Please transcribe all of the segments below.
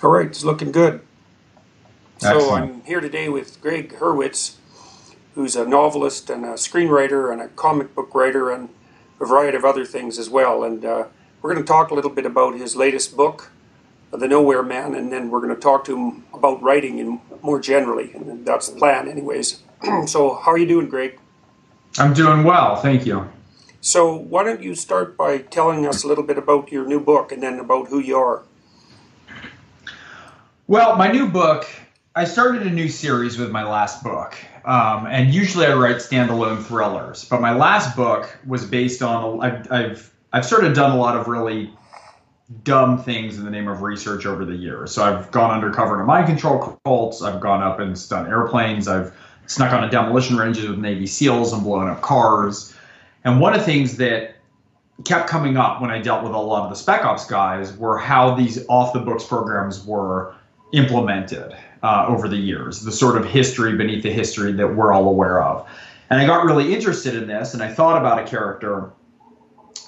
All right, it's looking good. So Excellent. I'm here today with Gregg Hurwitz, who's a novelist and a screenwriter and a comic book writer and a variety of other things as well. And uh, we're going to talk a little bit about his latest book, The Nowhere Man, and then we're going to talk to him about writing and more generally. And that's the plan, anyways. so how are you doing, Gregg? I'm doing well, thank you. So why don't you start by telling us a little bit about your new book and then about who you are? Well, my new book, I started a new series with my last book. Um, and usually I write standalone thrillers, but my last book was based on, I've, I've, I've sort of done a lot of really dumb things in the name of research over the years. So I've gone undercover to mind control cults, I've gone up and done airplanes, I've snuck on a demolition ranges with Navy SEALs and blown up cars. And one of the things that kept coming up when I dealt with a lot of the Spec Ops guys were how these off the books programs were implemented uh, over the years, the sort of history beneath the history that we're all aware of. And I got really interested in this, and I thought about a character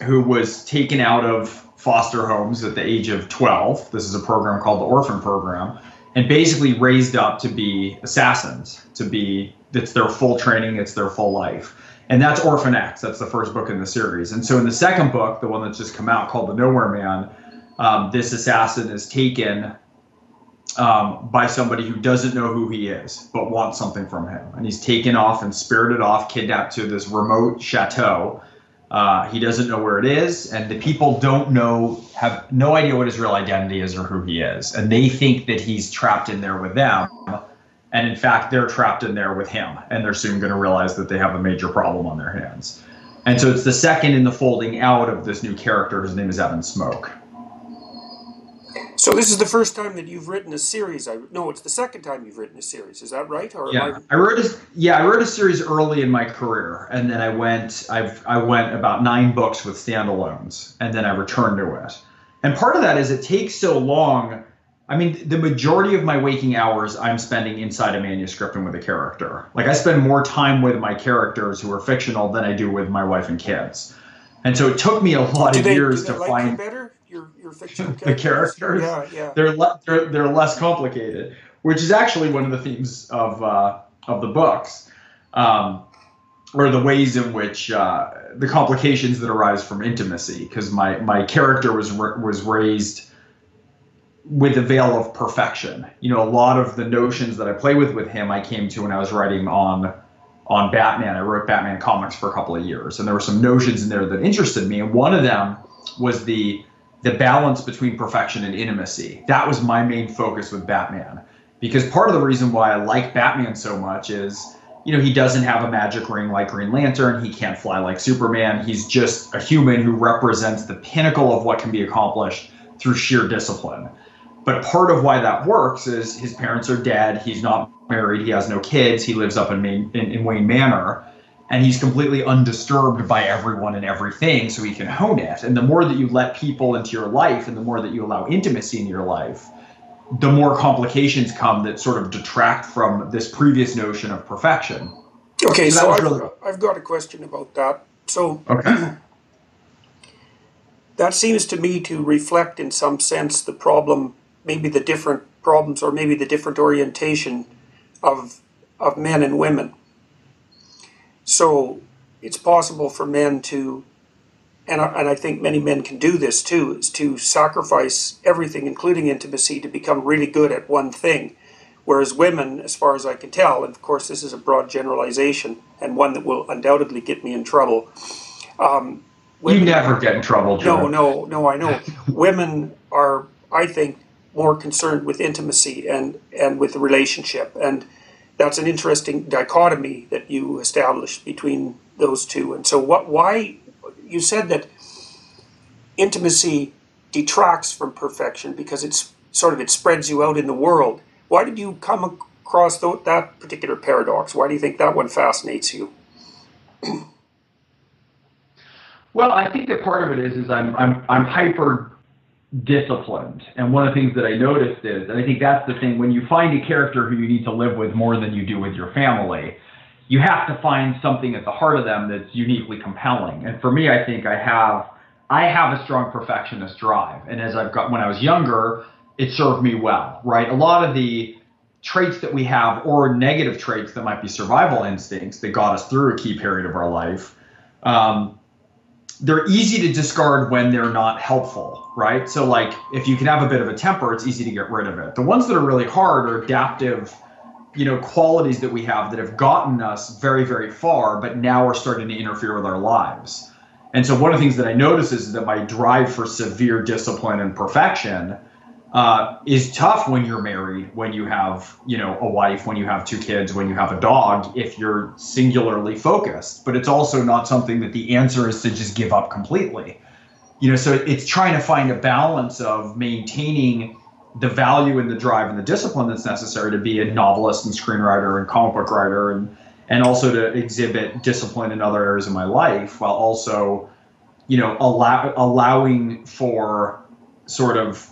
who was taken out of foster homes at the age of 12. This is a program called the Orphan Program, and basically raised up to be assassins, to be, it's their full training, it's their full life. And that's Orphan X. That's the first book in the series. And so in the second book, the one that's just come out called The Nowhere Man, um, this assassin is taken um, by somebody who doesn't know who he is, but wants something from him. And he's taken off and spirited off, kidnapped to this remote chateau. Uh, he doesn't know where it is, and the people don't know, have no idea what his real identity is or who he is. And they think that he's trapped in there with them. And in fact, they're trapped in there with him. And they're soon going to realize that they have a major problem on their hands. And so it's the second in the folding out of this new character. His name is Evan Smoke. So this is the first time that you've written a series. I no, it's the second time you've written a series. Is that right? Or am Yeah, I wrote a yeah I wrote a series early in my career, and then I went I've I went about nine books with standalones, and then I returned to it. And part of that is it takes so long. I mean, the majority of my waking hours I'm spending inside a manuscript and with a character. Like I spend more time with my characters who are fictional than I do with my wife and kids. And so it took me a lot do of they, years to like find better? Your fictional the characters. Yeah, yeah. They're, le- they're they're less complicated, which is actually one of the themes of uh, of the books, um, or the ways in which uh, the complications that arise from intimacy. Because my my character was was raised with a veil of perfection. You know, a lot of the notions that I play with with him, I came to when I was writing on on Batman. I wrote Batman comics for a couple of years, and there were some notions in there that interested me. And one of them was the the balance between perfection and intimacy. That was my main focus with Batman. Because part of the reason why I like Batman so much is, you know, he doesn't have a magic ring like Green Lantern. He can't fly like Superman. He's just a human who represents the pinnacle of what can be accomplished through sheer discipline. But part of why that works is his parents are dead. He's not married. He has no kids. He lives up in, Maine, in, in Wayne Manor and he's completely undisturbed by everyone and everything so he can hone it and the more that you let people into your life and the more that you allow intimacy in your life the more complications come that sort of detract from this previous notion of perfection Okay, So so, I've, really- I've got a question about that. So okay that seems to me to reflect, in some sense, the problem, maybe the different problems, or maybe the different orientation of of men and women. So it's possible for men to, and I, and I think many men can do this too, is to sacrifice everything, including intimacy, to become really good at one thing. Whereas women, as far as I can tell, and of course this is a broad generalization and one that will undoubtedly get me in trouble. Um, women, you never get in trouble, Joe. No, no, no. I know women are, I think, more concerned with intimacy and and with the relationship, and that's an interesting dichotomy that you established between those two. And so, what? Why? You said that intimacy detracts from perfection because it's sort of it spreads you out in the world. Why did you come across that particular paradox? Why do you think that one fascinates you? well, I think that part of it is is I'm I'm I'm hyper disciplined. And one of the things that I noticed is, and I think that's the thing, when you find a character who you need to live with more than you do with your family, you have to find something at the heart of them that's uniquely compelling. And for me, I think I have I have a strong perfectionist drive. And as I've got when I was younger, it served me well, right? A lot of the traits that we have or negative traits that might be survival instincts that got us through a key period of our life um, they're easy to discard when they're not helpful, right? So like if you can have a bit of a temper, it's easy to get rid of it. The ones that are really hard are adaptive, you know, qualities that we have that have gotten us very, very far, but now are starting to interfere with our lives. And so one of the things that I notice is that my drive for severe discipline and perfection uh, is tough when you're married, when you have, you know, a wife, when you have two kids, when you have a dog, if you're singularly focused. But it's also not something that the answer is to just give up completely. You know, so it's trying to find a balance of maintaining the value and the drive and the discipline that's necessary to be a novelist and screenwriter and comic book writer and and also to exhibit discipline in other areas of my life while also, you know, allow allowing for sort of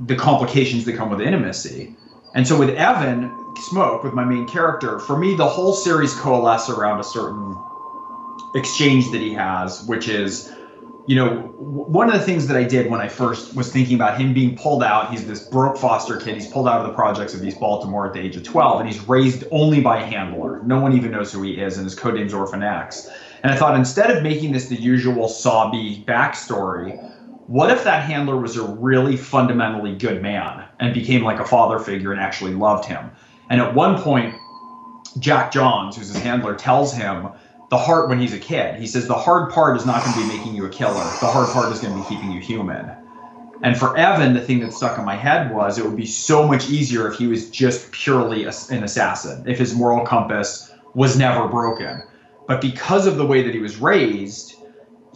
the complications that come with intimacy. And so with Evan Smoke, with my main character, for me, the whole series coalesces around a certain exchange that he has, which is, you know, one of the things that I did when I first was thinking about him being pulled out, he's this broke foster kid. He's pulled out of the projects of East Baltimore at the age of 12, and he's raised only by a handler. No one even knows who he is, and his code name's Orphan X. And I thought instead of making this the usual sobby backstory, what if that handler was a really fundamentally good man and became like a father figure and actually loved him? And at one point, Jack Johns, who's his handler, tells him the heart when he's a kid. He says the hard part is not going to be making you a killer. The hard part is going to be keeping you human. And for Evan, the thing that stuck in my head was it would be so much easier if he was just purely an assassin, if his moral compass was never broken. But because of the way that he was raised,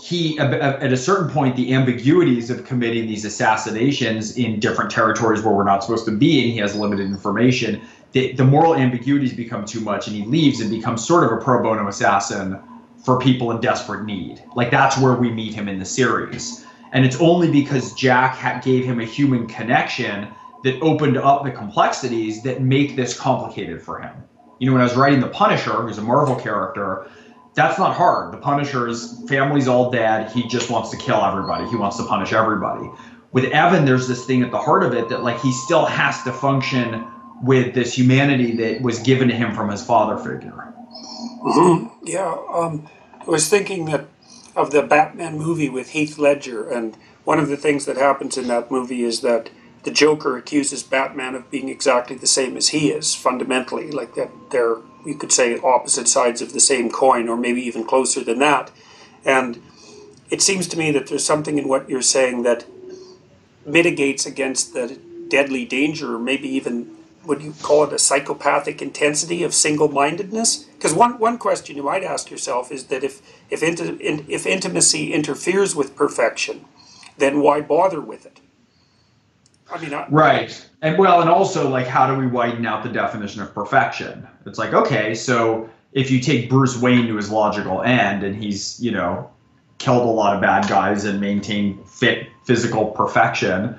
he at a certain point the ambiguities of committing these assassinations in different territories where we're not supposed to be and he has limited information the, the moral ambiguities become too much and he leaves and becomes sort of a pro bono assassin for people in desperate need. Like that's where we meet him in the series. And it's only because jack gave him a human connection that opened up the complexities that make this complicated for him. You know when i was writing the punisher who's a marvel character that's not hard. The Punisher's family's all dead. He just wants to kill everybody. He wants to punish everybody. With Evan, there's this thing at the heart of it that like he still has to function with this humanity that was given to him from his father figure. Mm-hmm. Yeah, um, I was thinking that of the Batman movie with Heath Ledger, and one of the things that happens in that movie is that the Joker accuses Batman of being exactly the same as he is, fundamentally, like that they're you could say opposite sides of the same coin, or maybe even closer than that. And it seems to me that there's something in what you're saying that mitigates against the deadly danger, or maybe even would you call it a psychopathic intensity of single-mindedness? Because one, one question you might ask yourself is that if if, inti- if intimacy interferes with perfection, then why bother with it? I mean, I, right. And well, and also like, how do we widen out the definition of perfection? It's like, okay, so if you take Bruce Wayne to his logical end, and he's you know killed a lot of bad guys and maintained fit physical perfection,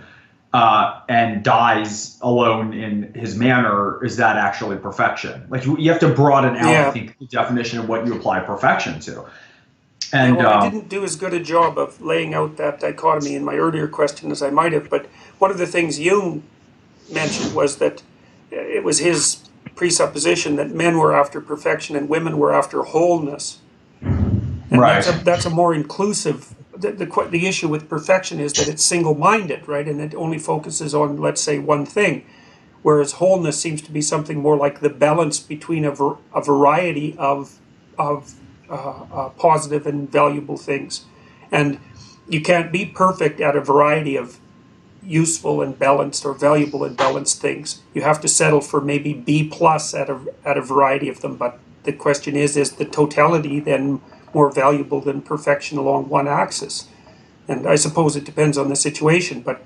uh, and dies alone in his manor, is that actually perfection? Like you, you have to broaden out, yeah. I think, the definition of what you apply perfection to. And well, um, I didn't do as good a job of laying out that dichotomy in my earlier question as I might have. But one of the things Jung mentioned was that it was his presupposition that men were after perfection and women were after wholeness. And Right. That's a, that's a more inclusive. The, the the issue with perfection is that it's single-minded, right, and it only focuses on let's say one thing, whereas wholeness seems to be something more like the balance between a, ver- a variety of of uh, uh, positive and valuable things, and you can't be perfect at a variety of useful and balanced or valuable and balanced things. You have to settle for maybe B plus at a at a variety of them. But the question is, is the totality then more valuable than perfection along one axis? And I suppose it depends on the situation, but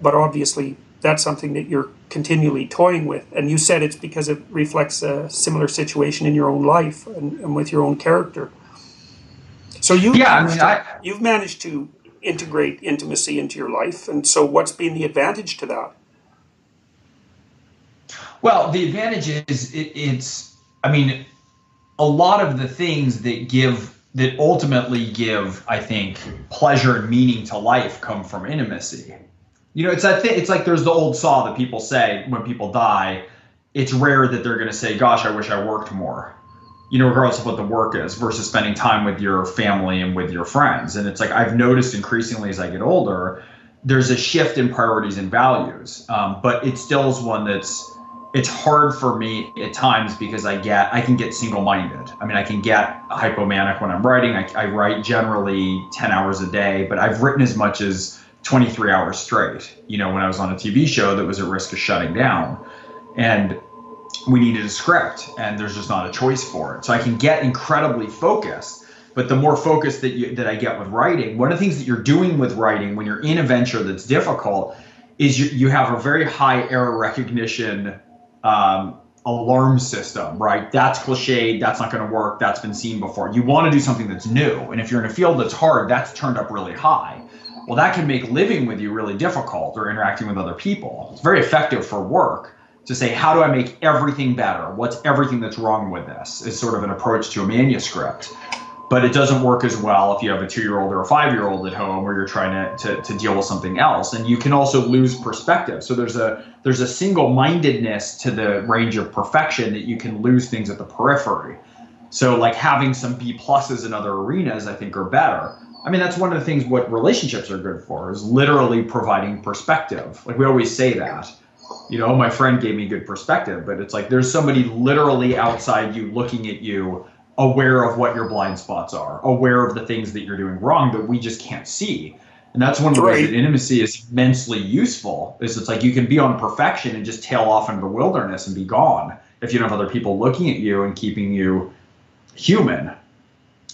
but obviously that's something that you're continually toying with. And you said it's because it reflects a similar situation in your own life and, and with your own character. So you Yeah, I mean, I, you've managed to integrate intimacy into your life and so what's been the advantage to that Well, the advantage is it, it's, I mean, a lot of the things that give, that ultimately give, I think, pleasure and meaning to life come from intimacy. You know, it's that thing, it's like there's the old saw that people say when people die, it's rare that they're going to say, gosh, I wish I worked more. You know, regardless of what the work is, versus spending time with your family and with your friends. And it's like I've noticed increasingly as I get older, there's a shift in priorities and values. Um, but it still is one that's it's hard for me at times because I get I can get single-minded. I mean, I can get hypomanic when I'm writing. I, I write generally 10 hours a day, but I've written as much as 23 hours straight. You know, when I was on a TV show that was at risk of shutting down, and we needed a script, and there's just not a choice for it. So I can get incredibly focused. But the more focused that you that I get with writing, one of the things that you're doing with writing when you're in a venture that's difficult is you, you have a very high error recognition um, alarm system, right? That's cliched. That's not going to work. That's been seen before. You want to do something that's new. And if you're in a field that's hard, that's turned up really high. Well, that can make living with you really difficult or interacting with other people. It's very effective for work to say, how do I make everything better? What's everything that's wrong with this? Is sort of an approach to a manuscript. But it doesn't work as well if you have a two year old or a five year old at home where you're trying to, to, to deal with something else. And you can also lose perspective. So there's a there's a single mindedness to the range of perfection that you can lose things at the periphery. So like having some B pluses in other arenas, I think are better. I mean, that's one of the things what relationships are good for is literally providing perspective. Like we always say that. You know, my friend gave me good perspective, but it's like there's somebody literally outside you looking at you, aware of what your blind spots are, aware of the things that you're doing wrong that we just can't see. And that's one of the ways that intimacy is immensely useful. Is it's like you can be on perfection and just tail off into the wilderness and be gone if you don't have other people looking at you and keeping you human.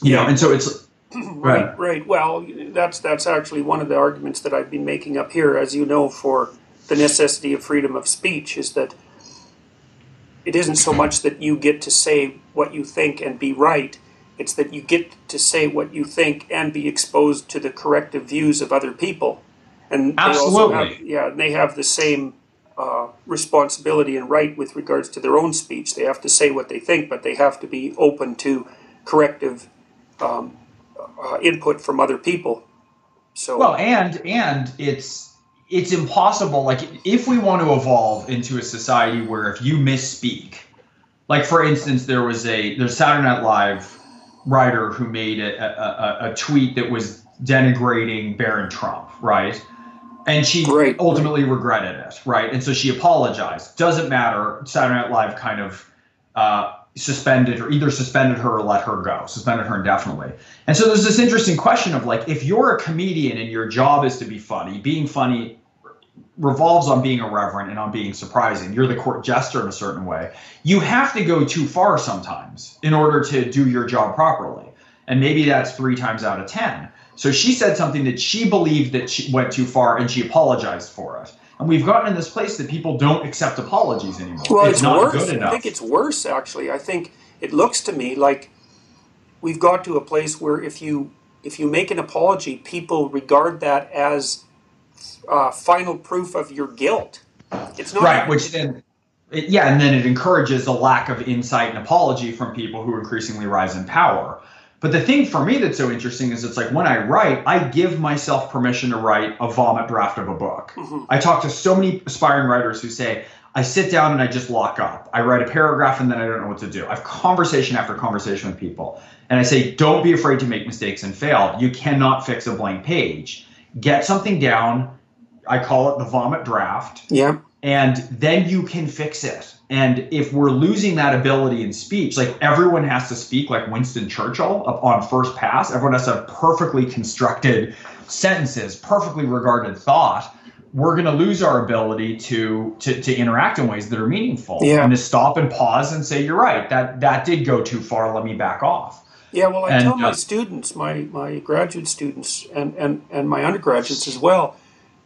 You know, and so it's Right, Right. right. Well, that's that's actually one of the arguments that I've been making up here, as you know, for the necessity of freedom of speech is that it isn't so much that you get to say what you think and be right. It's that you get to say what you think and be exposed to the corrective views of other people. And they also have, Absolutely. yeah, they have the same uh, responsibility and right with regards to their own speech. They have to say what they think, but they have to be open to corrective um, uh, input from other people. So Well, and and it's it's impossible. Like if we want to evolve into a society where if you misspeak, like for instance, there was a there's Saturday Night Live writer who made a, a, a, tweet that was denigrating Barron Trump, right? And she Right, ultimately regretted it, right? And so she apologized. Doesn't matter. Saturday Night Live kind of uh, suspended or either suspended her or let her go, suspended her indefinitely. And so there's this interesting question of like, if you're a comedian and your job is to be funny, being funny revolves on being irreverent and on being surprising. You're the court jester in a certain way. You have to go too far sometimes in order to do your job properly. And maybe that's three times out of 10. So she said something that she believed that she went too far and she apologized for it. And we've gotten in this place that people don't accept apologies anymore. Well, it's, it's, not worse. good enough. I think it's worse, actually. I think it looks to me like we've got to a place where if you if you make an apology, people regard that as uh, final proof of your guilt. It's not right which then it, yeah and then it encourages a lack of insight and apology from people who increasingly rise in power but the thing for me that's so interesting is it's like when i write i give myself permission to write a vomit draft of a book i talk to so many aspiring writers who say I sit down and I just lock up. I write a paragraph and then I don't know what to do. I have conversation after conversation with people. And I say, don't be afraid to make mistakes and fail. You cannot fix a blank page. Get something down. I call it the vomit draft. Yeah. And then you can fix it. And if we're losing that ability in speech, like everyone has to speak like Winston Churchill on first pass, everyone has to have perfectly constructed sentences, perfectly regarded thought we're going to lose our ability to, to to interact in ways that are meaningful yeah. and to stop and pause and say you're right that that did go too far let me back off yeah well i and, tell my uh, students my my graduate students and and and my undergraduates as well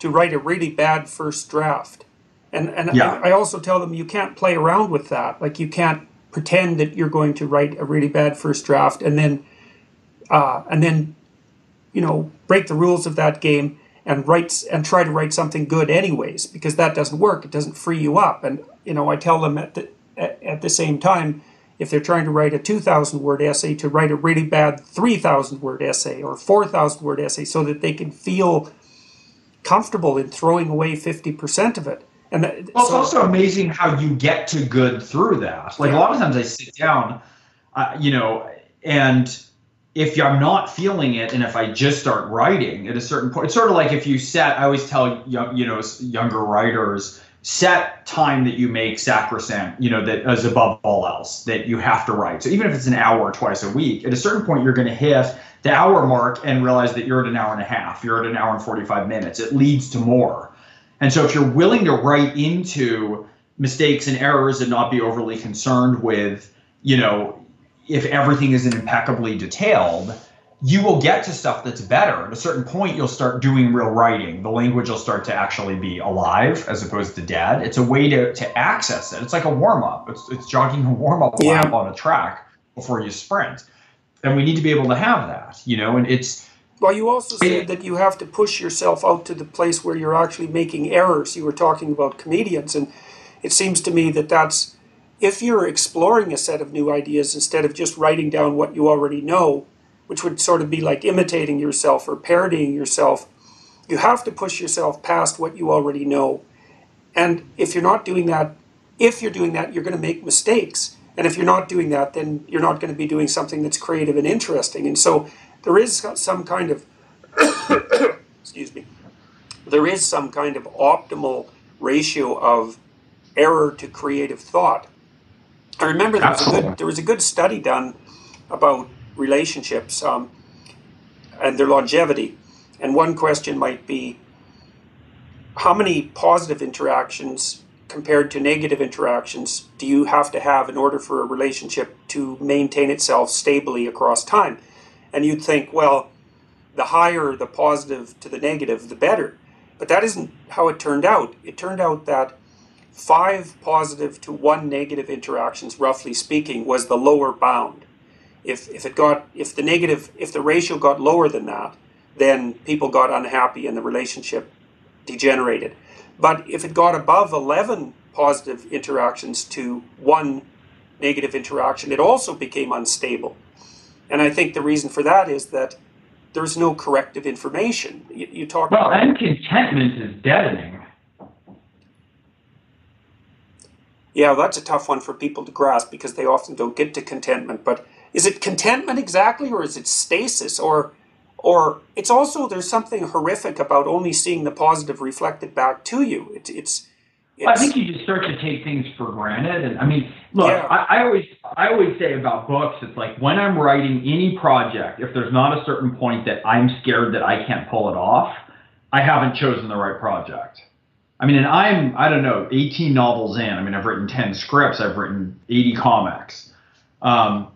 to write a really bad first draft. And and yeah. I, I also tell them you can't play around with that. Like you can't pretend that you're going to write a really bad first draft and then uh, and then you know break the rules of that game and write and try to write something good anyways because that doesn't work. It doesn't free you up. And you know i tell them at the at, at the same time if they're trying to write a 2000 word essay to write a really bad 3000 word essay or 4000 word essay so that they can feel comfortable in throwing away 50% of it and that, well, it's so, also amazing how you get to good through that like yeah. a lot of times i sit down uh, you know and if I'm not feeling it, and if I just start writing at a certain point, it's sort of like if you set. I always tell young, you know, younger writers set time that you make sacrosanct. You know that is above all else that you have to write. So even if it's an hour twice a week, at a certain point you're going to hit the hour mark and realize that you're at an hour and a half. You're at an hour and 45 minutes. It leads to more. And so if you're willing to write into mistakes and errors and not be overly concerned with, you know, if everything isn't impeccably detailed, you will get to stuff that's better. At a certain point, you'll start doing real writing. The language will start to actually be alive as opposed to dead. It's a way to, to access it. It's like a warm up. It's, it's jogging a warm up yeah. lap on a track before you sprint. And we need to be able to have that, you know, and it's. Well, you also said that you have to push yourself out to the place where you're actually making errors. You were talking about comedians, and it seems to me that that's if you're exploring a set of new ideas instead of just writing down what you already know, which would sort of be like imitating yourself or parodying yourself, you have to push yourself past what you already know. And if you're not doing that, if you're doing that, you're going to make mistakes. And if you're not doing that, then you're not going to be doing something that's creative and interesting. And so there is some kind of, excuse me, there is some kind of optimal ratio of error to creative thought. I remember there was a good there was a good study done about relationships um, and their longevity, and one question might be how many positive interactions compared to negative interactions do you have to have in order for a relationship to maintain itself stably across time? And you'd think, well, the higher the positive to the negative, the better. But that isn't how it turned out. It turned out that five positive to one negative interactions, roughly speaking, was the lower bound. If, if it got if the negative if the ratio got lower than that, then people got unhappy and the relationship degenerated. But if it got above 11 positive interactions to one negative interaction, it also became unstable. And I think the reason for that is that there's no corrective information. You, you talk well, and contentment is deadening. Yeah, that's a tough one for people to grasp because they often don't get to contentment. But is it contentment exactly, or is it stasis, or or it's also there's something horrific about only seeing the positive reflected back to you. It, it's it's, I think you just start to take things for granted, and I mean, look, yeah. I, I, always, I always say about books, it's like when I'm writing any project, if there's not a certain point that I'm scared that I can't pull it off, I haven't chosen the right project. I mean, and I'm, I don't know, 18 novels in. I mean, I've written 10 scripts, I've written 80 comics. Um,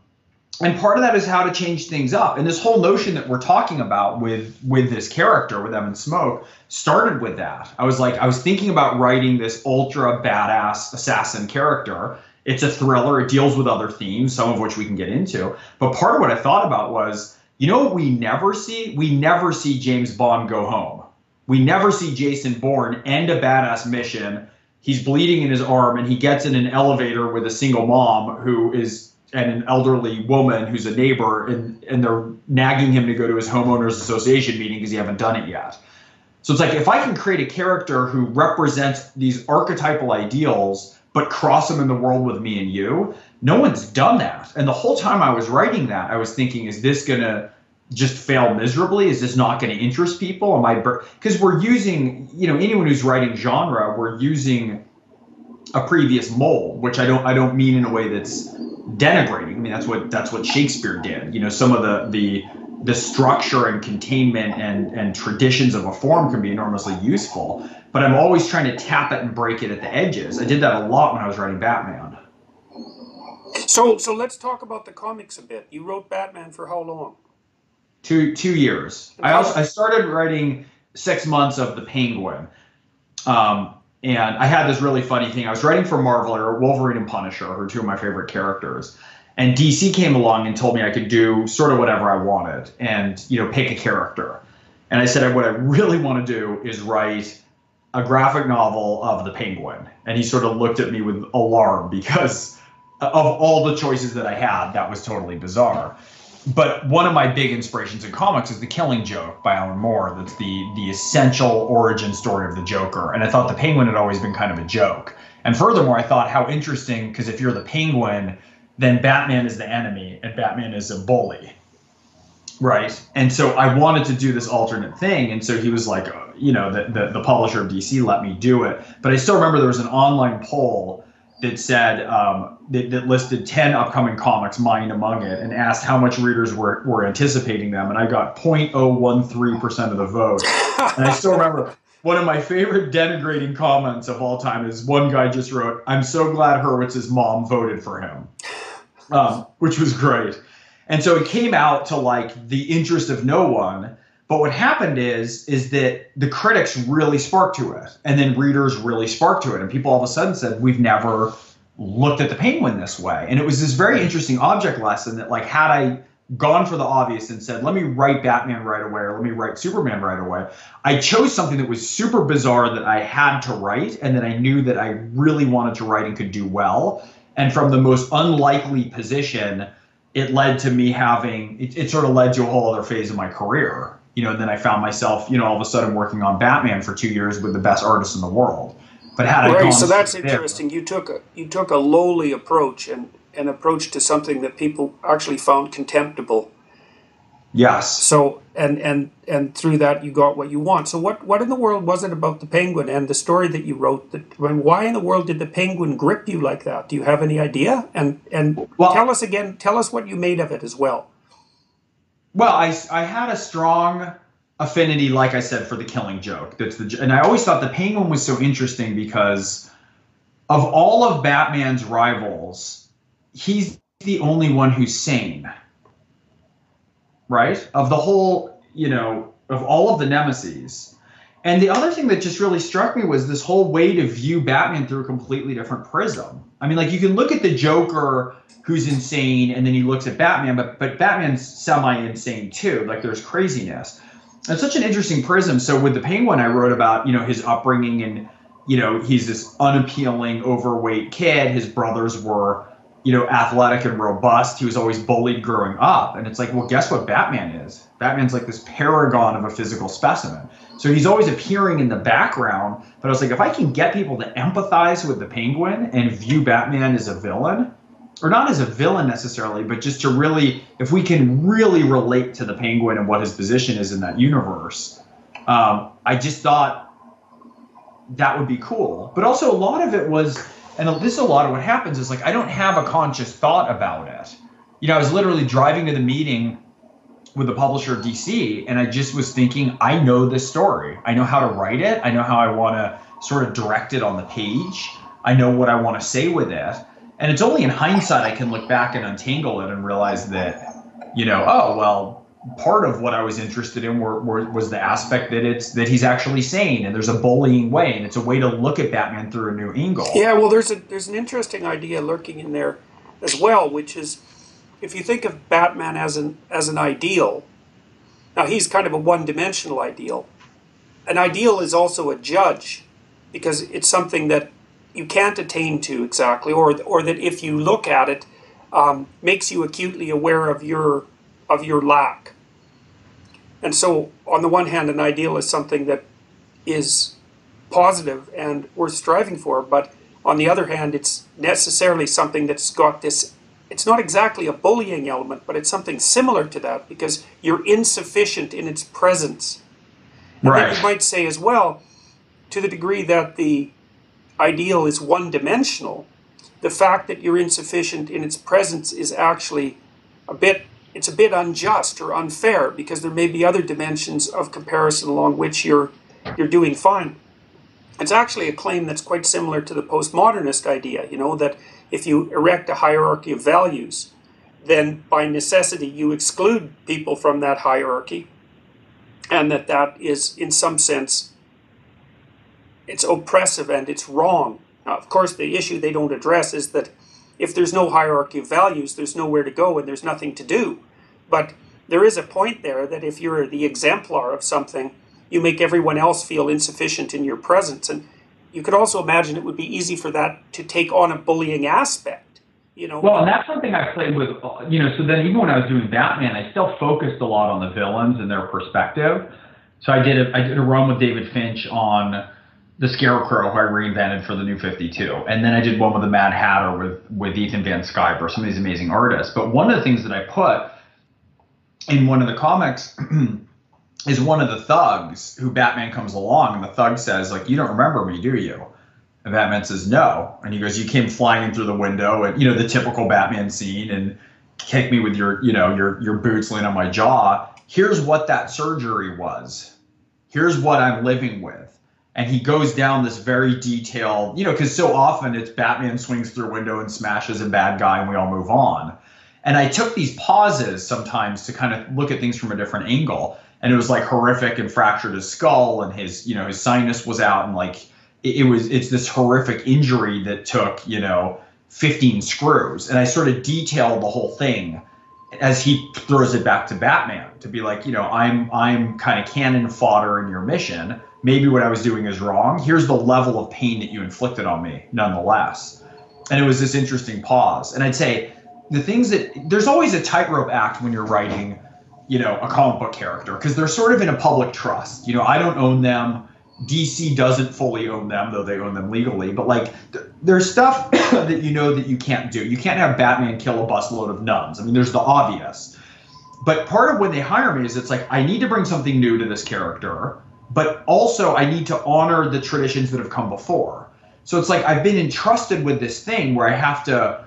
and part of that is how to change things up. And this whole notion that we're talking about with with this character, with Evan Smoke, started with that. I was like, I was thinking about writing this ultra badass assassin character. It's a thriller. It deals with other themes, some of which we can get into. But part of what I thought about was, you know we never see? We never see James Bond go home. We never see Jason Bourne end a badass mission. He's bleeding in his arm and he gets in an elevator with a single mom who is and an elderly woman who's a neighbor and and they're nagging him to go to his homeowners association meeting because he haven't done it yet. So it's like if I can create a character who represents these archetypal ideals, but cross them in the world with me and you, no one's done that. And the whole time I was writing that, I was thinking, is this gonna just fail miserably? Is this not going to interest people? Am I because we're using, you know, anyone who's writing genre, we're using a previous mold, which I don't I don't mean in a way that's denigrating. I mean that's what that's what Shakespeare did. You know, some of the the the structure and containment and and traditions of a form can be enormously useful, but I'm always trying to tap it and break it at the edges. I did that a lot when I was writing Batman. So so let's talk about the comics a bit. You wrote Batman for how long? Two two years. I also I started writing six months of the Penguin. Um, and I had this really funny thing. I was writing for Marvel or Wolverine and Punisher, who are two of my favorite characters. And DC came along and told me I could do sort of whatever I wanted and, you know, pick a character. And I said, what I really want to do is write a graphic novel of the Penguin. And he sort of looked at me with alarm because of all the choices that I had, that was totally bizarre but one of my big inspirations in comics is the Killing Joke by Alan Moore. That's the the essential origin story of the Joker, and I thought the Penguin had always been kind of a joke. And furthermore, I thought how interesting because if you're the Penguin, then Batman is the enemy and Batman is a bully, right? And so I wanted to do this alternate thing, and so he was like, uh, you know, the the, the publisher of DC let me do it. But I still remember there was an online poll that said um, that, that, listed 10 upcoming comics, mine among it, and asked how much readers were, were anticipating them. And I got 0.013% of the vote. and I still remember one of my favorite denigrating comments of all time is one guy just wrote, I'm so glad Hurwitz's mom voted for him, um, which was great. And so it came out to like the interest of no one but what happened is is that the critics really sparked to it, and then readers really sparked to it, and people all of a sudden said, "We've never looked at the penguin this way." And it was this very interesting object lesson that, like, had I gone for the obvious and said, "Let me write Batman right away," or "Let me write Superman right away," I chose something that was super bizarre that I had to write, and that I knew that I really wanted to write and could do well. And from the most unlikely position, it led to me having it, it sort of led to a whole other phase of my career you know, and then I found myself, you know, all of a sudden working on Batman for two years with the best artists in the world. But had I right, so that's interesting. You took a you took a lowly approach and an approach to something that people actually found contemptible. Yes. So and and and through that you got what you want. So what what in the world was it about the penguin and the story that you wrote that when why in the world did the penguin grip you like that? Do you have any idea? And and well, tell us again, tell us what you made of it as well. Well, I, I had a strong affinity, like I said, for the Killing Joke. That's the and I always thought the Penguin was so interesting because of all of Batman's rivals, he's the only one who's sane. Right? Of the whole, you know, of all of the nemesis. And the other thing that just really struck me was this whole way to view Batman through a completely different prism. I mean, like you can look at the Joker who's insane, and then he looks at Batman, but but Batman's semi-insane too. Like there's craziness. It's such an interesting prism. So with the Penguin, I wrote about you know his upbringing and you know he's this unappealing, overweight kid. His brothers were you know athletic and robust. He was always bullied growing up, and it's like, well, guess what Batman is? Batman's like this paragon of a physical specimen. So he's always appearing in the background. But I was like, if I can get people to empathize with the Penguin and view Batman as a villain, or not as a villain necessarily, but just to really, if we can really relate to the Penguin and what his position is in that universe, um, I just thought that would be cool. But also, a lot of it was, and this is a lot of what happens is like I don't have a conscious thought about it. You know, I was literally driving to the meeting with the publisher of DC, and I just was thinking, I know this story. I know how to write it. I know how I want to sort of direct it on the page. I know what I want to say with it. And it's only in hindsight I can look back and untangle it and realize that, you know, oh well, part of what I was interested in were, were, was the aspect that it's that he's actually sane and there's a bullying way and it's a way to look at Batman through a new angle. Yeah, well, there's a there's an interesting idea lurking in there as well, which is if you think of Batman as an as an ideal, now he's kind of a one-dimensional ideal. An ideal is also a judge because it's something that you can't attain to exactly, or or that if you look at it, um, makes you acutely aware of your of your lack. And so, on the one hand, an ideal is something that is positive and worth striving for. But on the other hand, it's necessarily something that's got this. It's not exactly a bullying element, but it's something similar to that because you're insufficient in its presence. And Right. you might say as well, to the degree that the ideal is one dimensional, the fact that you're insufficient in its presence is actually a bit it's a bit unjust or unfair because there may be other dimensions of comparison along which you're you're doing fine. It's actually a claim that's quite similar to the postmodernist idea, you know, that if you erect a hierarchy of values, then by necessity you exclude people from that hierarchy and that that is in some sense it's oppressive and it's wrong. Now, of course, the issue they don't address is that if there's no hierarchy of values, there's nowhere to go and there's nothing to do. But there is a point there that if you're the exemplar of something, you make everyone else feel insufficient in your presence. And you could also imagine it would be easy for that to take on a bullying aspect. You know, Well, and that's something I played with, uh, you know, so then even when I was doing Batman, I still focused a lot on the villains and their perspective. So I did a, I did a run with David Finch on the Scarecrow, who I reinvented for the New 52. And then I did one with the Mad Hatter with, with Ethan Van Sciver, some of these amazing artists. But one of the things that I put in one of the comics is one of the thugs who Batman comes along and the thug says, like, you don't remember me, do you? And Batman says, no. And he goes, you came flying in through the window and, you know, the typical Batman scene and kick me with your, you know, your, your boots laying on my jaw. Here's what that surgery was. Here's what I'm living with. And he goes down this very detailed, you know, because so often it's Batman swings through a window and smashes a bad guy and we all move on. And I took these pauses sometimes to kind of look at things from a different angle. And it was like horrific and fractured his skull and his, you know, his sinus was out and like it, it was it's this horrific injury that took, you know, 15 screws. And I sort of detailed the whole thing as he throws it back to Batman to be like, you know, I'm I'm kind of cannon fodder in your mission. Maybe what I was doing is wrong. Here's the level of pain that you inflicted on me, nonetheless. And it was this interesting pause. And I'd say the things that there's always a tightrope act when you're writing, you know, a comic book character because they're sort of in a public trust. You know, I don't own them. DC doesn't fully own them, though they own them legally. But like, th- there's stuff that you know that you can't do. You can't have Batman kill a busload of nuns. I mean, there's the obvious. But part of when they hire me is it's like I need to bring something new to this character, but also I need to honor the traditions that have come before. So it's like I've been entrusted with this thing where I have to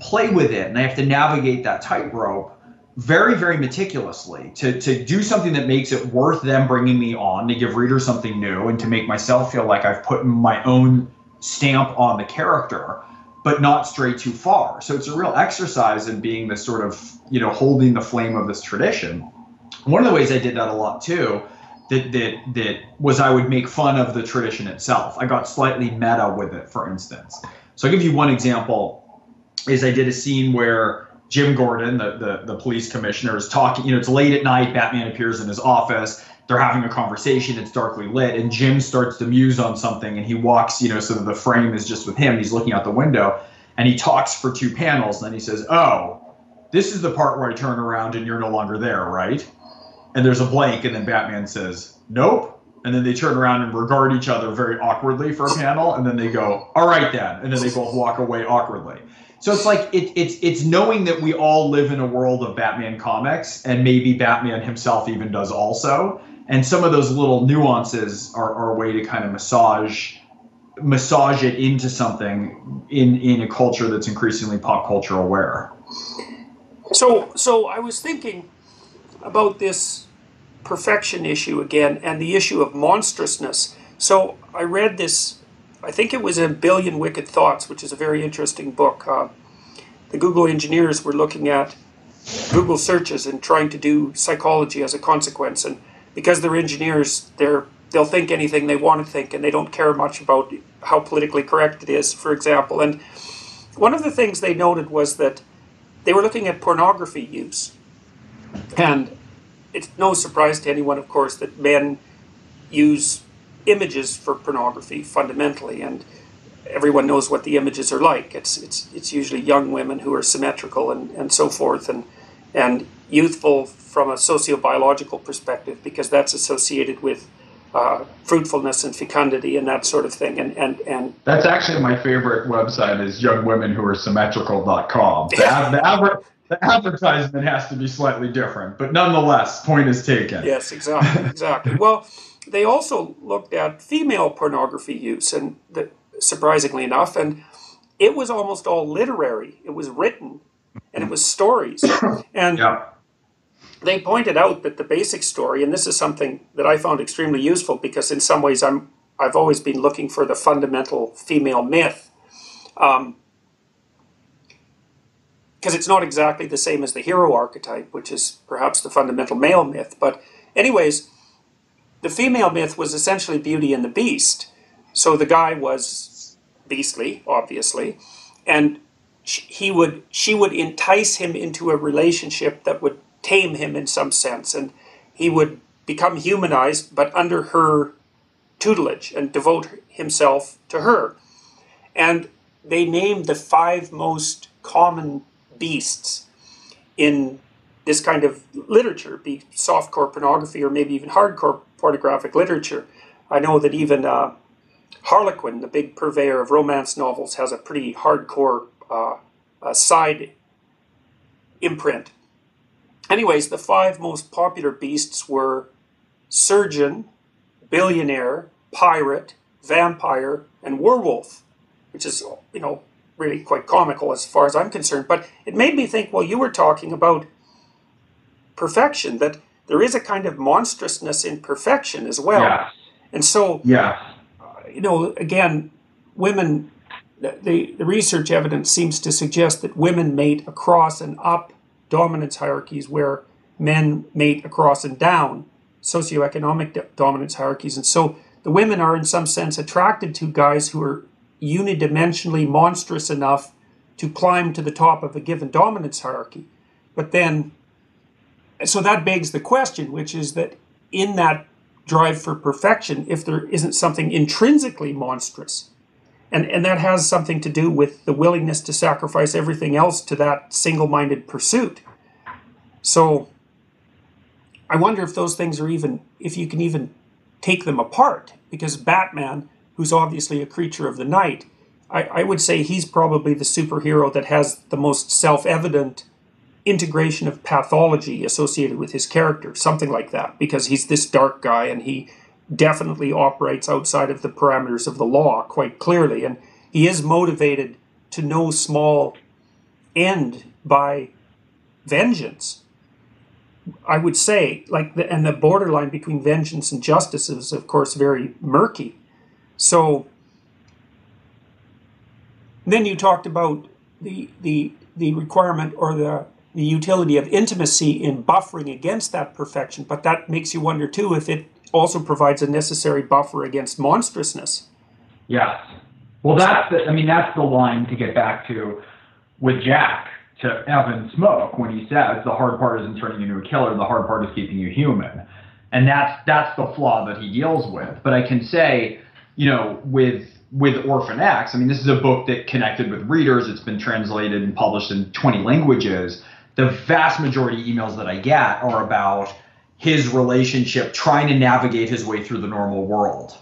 play with it and I have to navigate that tightrope very, very meticulously to, to do something that makes it worth them bringing me on, to give readers something new, and to make myself feel like I've put my own stamp on the character, but not stray too far. So it's a real exercise in being this sort of, you know, holding the flame of this tradition. One of the ways I did that a lot too, that that that was I would make fun of the tradition itself. I got slightly meta with it, for instance. So I'll give you one example is I did a scene where Jim Gordon, the, the, the police commissioner, is talking. You know, it's late at night. Batman appears in his office. They're having a conversation. It's darkly lit, and Jim starts to muse on something. And he walks, you know, so that the frame is just with him. He's looking out the window, and he talks for two panels. And then he says, "Oh, this is the part where I turn around and you're no longer there, right?" And there's a blank, and then Batman says, "Nope." And then they turn around and regard each other very awkwardly for a panel, and then they go, "All right then," and then they both walk away awkwardly. So it's like it, it's it's knowing that we all live in a world of Batman comics, and maybe Batman himself even does also. And some of those little nuances are, are a way to kind of massage massage it into something in in a culture that's increasingly pop culture aware. So, so I was thinking about this perfection issue again and the issue of monstrousness. So I read this, I think it was a Billion Wicked Thoughts, which is a very interesting book. Uh, the Google engineers were looking at Google searches and trying to do psychology as a consequence. And because they're engineers, they're they'll think anything they want to think, and they don't care much about how politically correct it is, for example. And one of the things they noted was that they were looking at pornography use. And it's no surprise to anyone, of course, that men use images for pornography fundamentally, and everyone knows what the images are like. It's it's it's usually young women who are symmetrical and, and so forth, and and youthful from a sociobiological perspective because that's associated with uh, fruitfulness and fecundity and that sort of thing. And and and that's actually my favorite website is youngwomenwhoaresymmetrical.com. The, the, the advertisement has to be slightly different, but nonetheless, point is taken. Yes, exactly, exactly. well, they also looked at female pornography use, and the, surprisingly enough, and it was almost all literary. It was written, and it was stories, and. Yeah they pointed out that the basic story, and this is something that I found extremely useful because in some ways I'm I've always been looking for the fundamental female myth. Um, because it's not exactly the same as the hero archetype, which is perhaps the fundamental male myth. But, anyways, the female myth was essentially Beauty and the Beast. So the guy was beastly, obviously, and he would she would entice him into a relationship that would tame him in some sense, and he would become humanized, but under her tutelage and devote himself to her. And they named the five most common beasts in this kind of literature, be softcore pornography or maybe even hardcore pornographic literature. I know that even uh, Harlequin, the big purveyor of romance novels, has a pretty hardcore uh, uh, side imprint Anyways, the five most popular beasts were surgeon, billionaire, pirate, vampire, and werewolf, which is, you know, really quite comical as far as I'm concerned. But it made me think, well, you were talking about perfection, that there is a kind of monstrousness in perfection as well. Yeah. And so, yeah. Uh, you know, again, women, the, the research evidence seems to suggest that women mate across and up dominance hierarchies where men mate across and down socioeconomic dominance hierarchies. And so the women are, in some sense, attracted to guys who are unidimensionally monstrous enough to climb to the top of a given dominance hierarchy. But then, so that begs the question, which is that in that drive for perfection, if there isn't something intrinsically monstrous, and, and that has something to do with the willingness to sacrifice everything else to that single minded pursuit. So I wonder if those things are even, if you can even take them apart, because Batman, who's obviously a creature of the night, I, I would say he's probably the superhero that has the most self evident integration of pathology associated with his character, something like that, because he's this dark guy and he definitely operates outside of the parameters of the law quite clearly. And he is motivated to no small end by vengeance. I would say, like, the, and the borderline between vengeance and justice is, of course, very murky. So then you talked about the the the requirement or the the utility of intimacy in buffering against that perfection, but that makes you wonder too if it also provides a necessary buffer against monstrousness. Yes. Well, that's the, I mean, that's the line to get back to with Jack to Evan Smoak when he says the hard part isn't turning you into a killer, the hard part is keeping you human. And that's that's the flaw that he deals with. But I can say, you know, with with Orphan X, I mean, this is a book that connected with readers. It's been translated and published in 20 languages. The vast majority emails that I get are about his relationship trying to navigate his way through the normal world.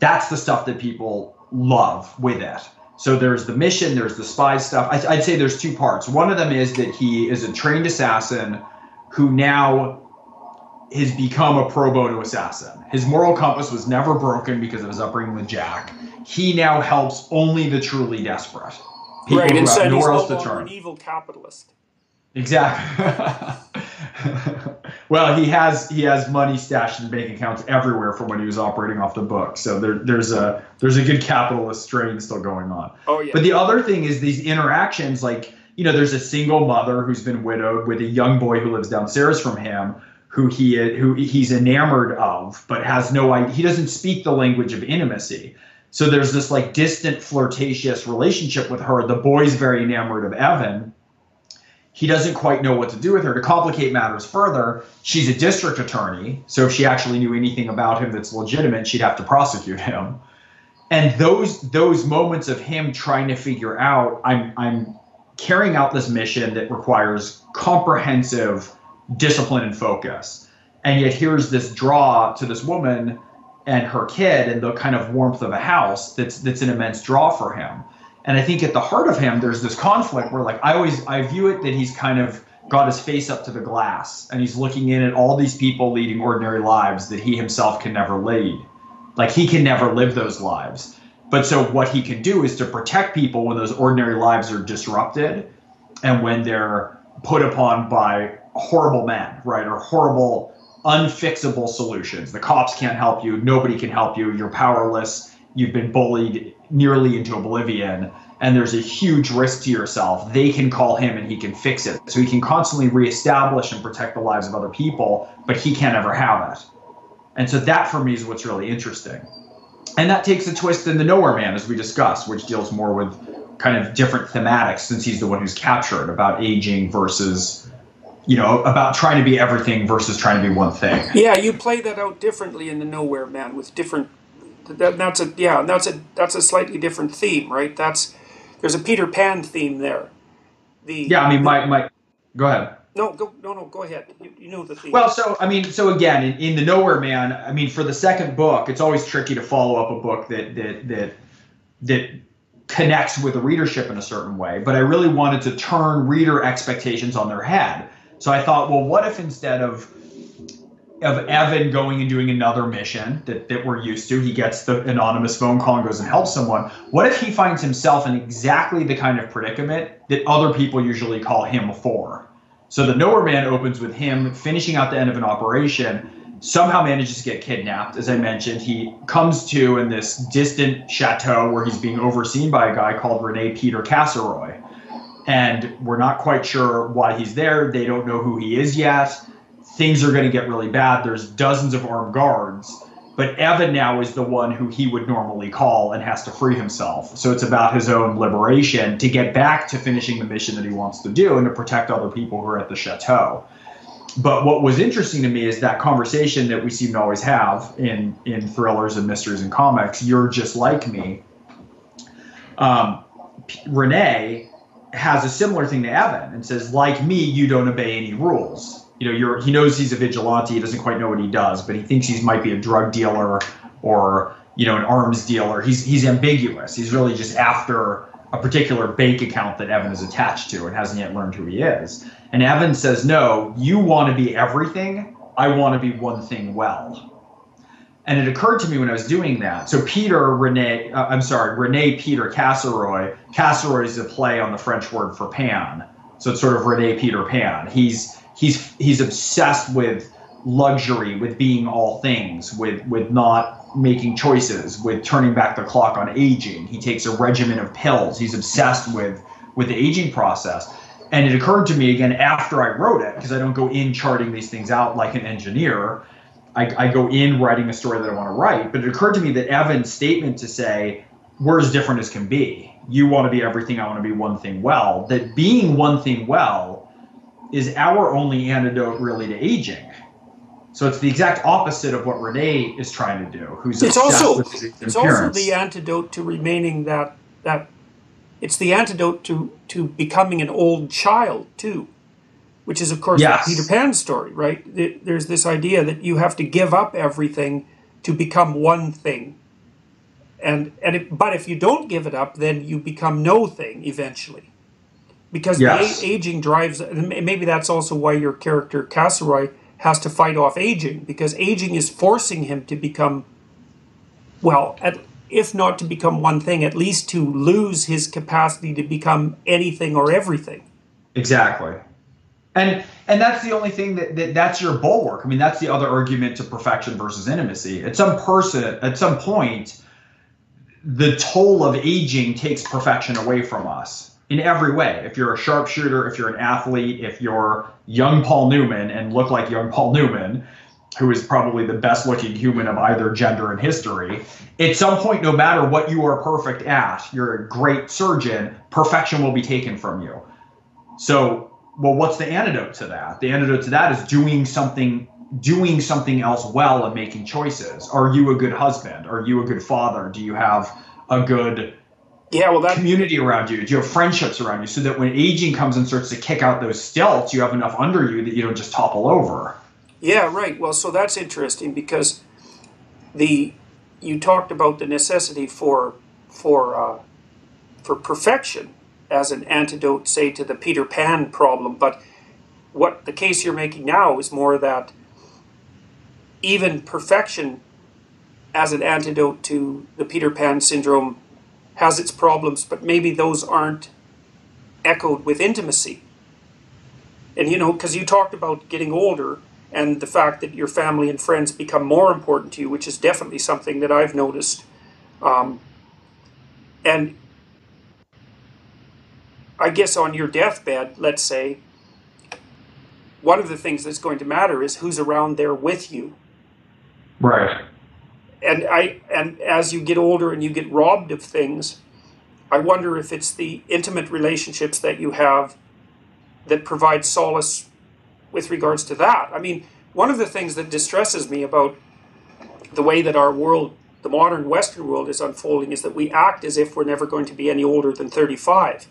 That's the stuff that people love with it. So there's the mission, there's the spy stuff. I'd say there's two parts. One of them is that he is a trained assassin who now has become a pro bono assassin. His moral compass was never broken because of his upbringing with Jack. He now helps only the truly desperate. People right, nowhere else to turn. An evil capitalist. Exactly. well, he has he has money stashed in bank accounts everywhere from when he was operating off the book. So there, there's a there's a good capitalist strain still going on. Oh yeah. But the other thing is these interactions, like you know, there's a single mother who's been widowed with a young boy who lives downstairs from him, who he who he's enamored of, but has no idea. He doesn't speak the language of intimacy. So there's this like distant flirtatious relationship with her. The boy's very enamored of Evan he doesn't quite know what to do with her. To complicate matters further, she's a district attorney, so if she actually knew anything about him that's legitimate, she'd have to prosecute him. And those those moments of him trying to figure out, I'm I'm carrying out this mission that requires comprehensive discipline and focus. And yet here's this draw to this woman and her kid and the kind of warmth of a house that's that's an immense draw for him. And I think at the heart of him, there's this conflict where like I always I view it that he's kind of got his face up to the glass and he's looking in at all these people leading ordinary lives that he himself can never lead. Like he can never live those lives. But so what he can do is to protect people when those ordinary lives are disrupted and when they're put upon by horrible men, right? Or horrible unfixable solutions. The cops can't help you, nobody can help you, you're powerless, you've been bullied nearly into oblivion and there's a huge risk to yourself, they can call him and he can fix it. So he can constantly reestablish and protect the lives of other people, but he can't ever have it. And so that for me is what's really interesting. And that takes a twist in The Nowhere Man, as we discussed, which deals more with kind of different thematics since he's the one who's captured about aging versus, you know, about trying to be everything versus trying to be one thing. Yeah, you play that out differently in The Nowhere Man with different. That, that's a yeah, that's a that's a slightly different theme, right? That's there's a Peter Pan theme there. The yeah, I mean, my my, go ahead. No, go no no go ahead. You, you know the theme. Well, so I mean, so again, in, in the Nowhere Man, I mean, for the second book, it's always tricky to follow up a book that that that that connects with the readership in a certain way. But I really wanted to turn reader expectations on their head. So I thought, well, what if instead of of Evan going and doing another mission that, that we're used to. He gets the anonymous phone call and goes and helps someone. What if he finds himself in exactly the kind of predicament that other people usually call him for? So the Nowhere Man opens with him finishing out the end of an operation, somehow manages to get kidnapped. As I mentioned, he comes to in this distant chateau where he's being overseen by a guy called Rene Peter Kasselreau. And we're not quite sure why he's there. They don't know who he is yet things are going to get really bad. There's dozens of armed guards, but Evan now is the one who he would normally call and has to free himself. So it's about his own liberation to get back to finishing the mission that he wants to do and to protect other people who are at the chateau. But what was interesting to me is that conversation that we seem to always have in in thrillers and mysteries and comics. You're just like me. Um, Rene has a similar thing to Evan and says, like me, you don't obey any rules you know, you're, he knows he's a vigilante. He doesn't quite know what he does, but he thinks he might be a drug dealer or you know an arms dealer. He's he's ambiguous. He's really just after a particular bank account that Evan is attached to and hasn't yet learned who he is. And Evan says, "No, you want to be everything. I want to be one thing well." And it occurred to me when I was doing that. So Peter Rene, uh, I'm sorry, Rene Peter Kasselreau. Kasselreau is a play on the French word for pan. So it's sort of Rene Peter Pan. He's he's he's obsessed with luxury, with being all things, with with not making choices, with turning back the clock on aging. He takes a regimen of pills. He's obsessed with with the aging process. And it occurred to me again after I wrote it, because I don't go in charting these things out like an engineer. I, I go in writing a story that I want to write. But it occurred to me that Evan's statement to say, we're as different as can be. You want to be everything, I want to be one thing well. That being one thing well is our only antidote really to aging. So it's the exact opposite of what Rene is trying to do. Who's it's also it's also the antidote to remaining that that it's the antidote to to becoming an old child too, which is of course yes. Peter Pan story, right? There's this idea that you have to give up everything to become one thing, and and it, but if you don't give it up, then you become no thing eventually because yes. the aging drives. Maybe that's also why your character Kasselreau has to fight off aging because aging is forcing him to become, well, at, if not to become one thing, at least to lose his capacity to become anything or everything. Exactly. And and that's the only thing that, that that's your bulwark. I mean, that's the other argument to perfection versus intimacy. At some person, at some point, the toll of aging takes perfection away from us in every way. If you're a sharpshooter, if you're an athlete, if you're young Paul Newman and look like young Paul Newman, who is probably the best looking human of either gender in history, at some point, no matter what you are perfect at, you're a great surgeon, perfection will be taken from you. So, well, what's the antidote to that? The antidote to that is doing something doing something else well and making choices. Are you a good husband? Are you a good father? Do you have a good yeah, well, that community around you. Do you have friendships around you so that when aging comes and starts to kick out those stilts, you have enough under you that you don't just topple over. Yeah, right. Well, so that's interesting because the you talked about the necessity for for uh, for perfection as an antidote, say, to the Peter Pan problem. But what the case you're making now is more that even perfection as an antidote to the Peter Pan syndrome has its problems, but maybe those aren't echoed with intimacy. And you know, because you talked about getting older and the fact that your family and friends become more important to you, which is definitely something that I've noticed. Um, and I guess on your deathbed, let's say, one of the things that's going to matter is who's around there with you. Right. And I and as you get older and you get robbed of things, I wonder if it's the intimate relationships that you have that provide solace with regards to that. I mean, one of the things that distresses me about the way that our world, the modern Western world, is unfolding is that we act as if we're never going to be any older than 35.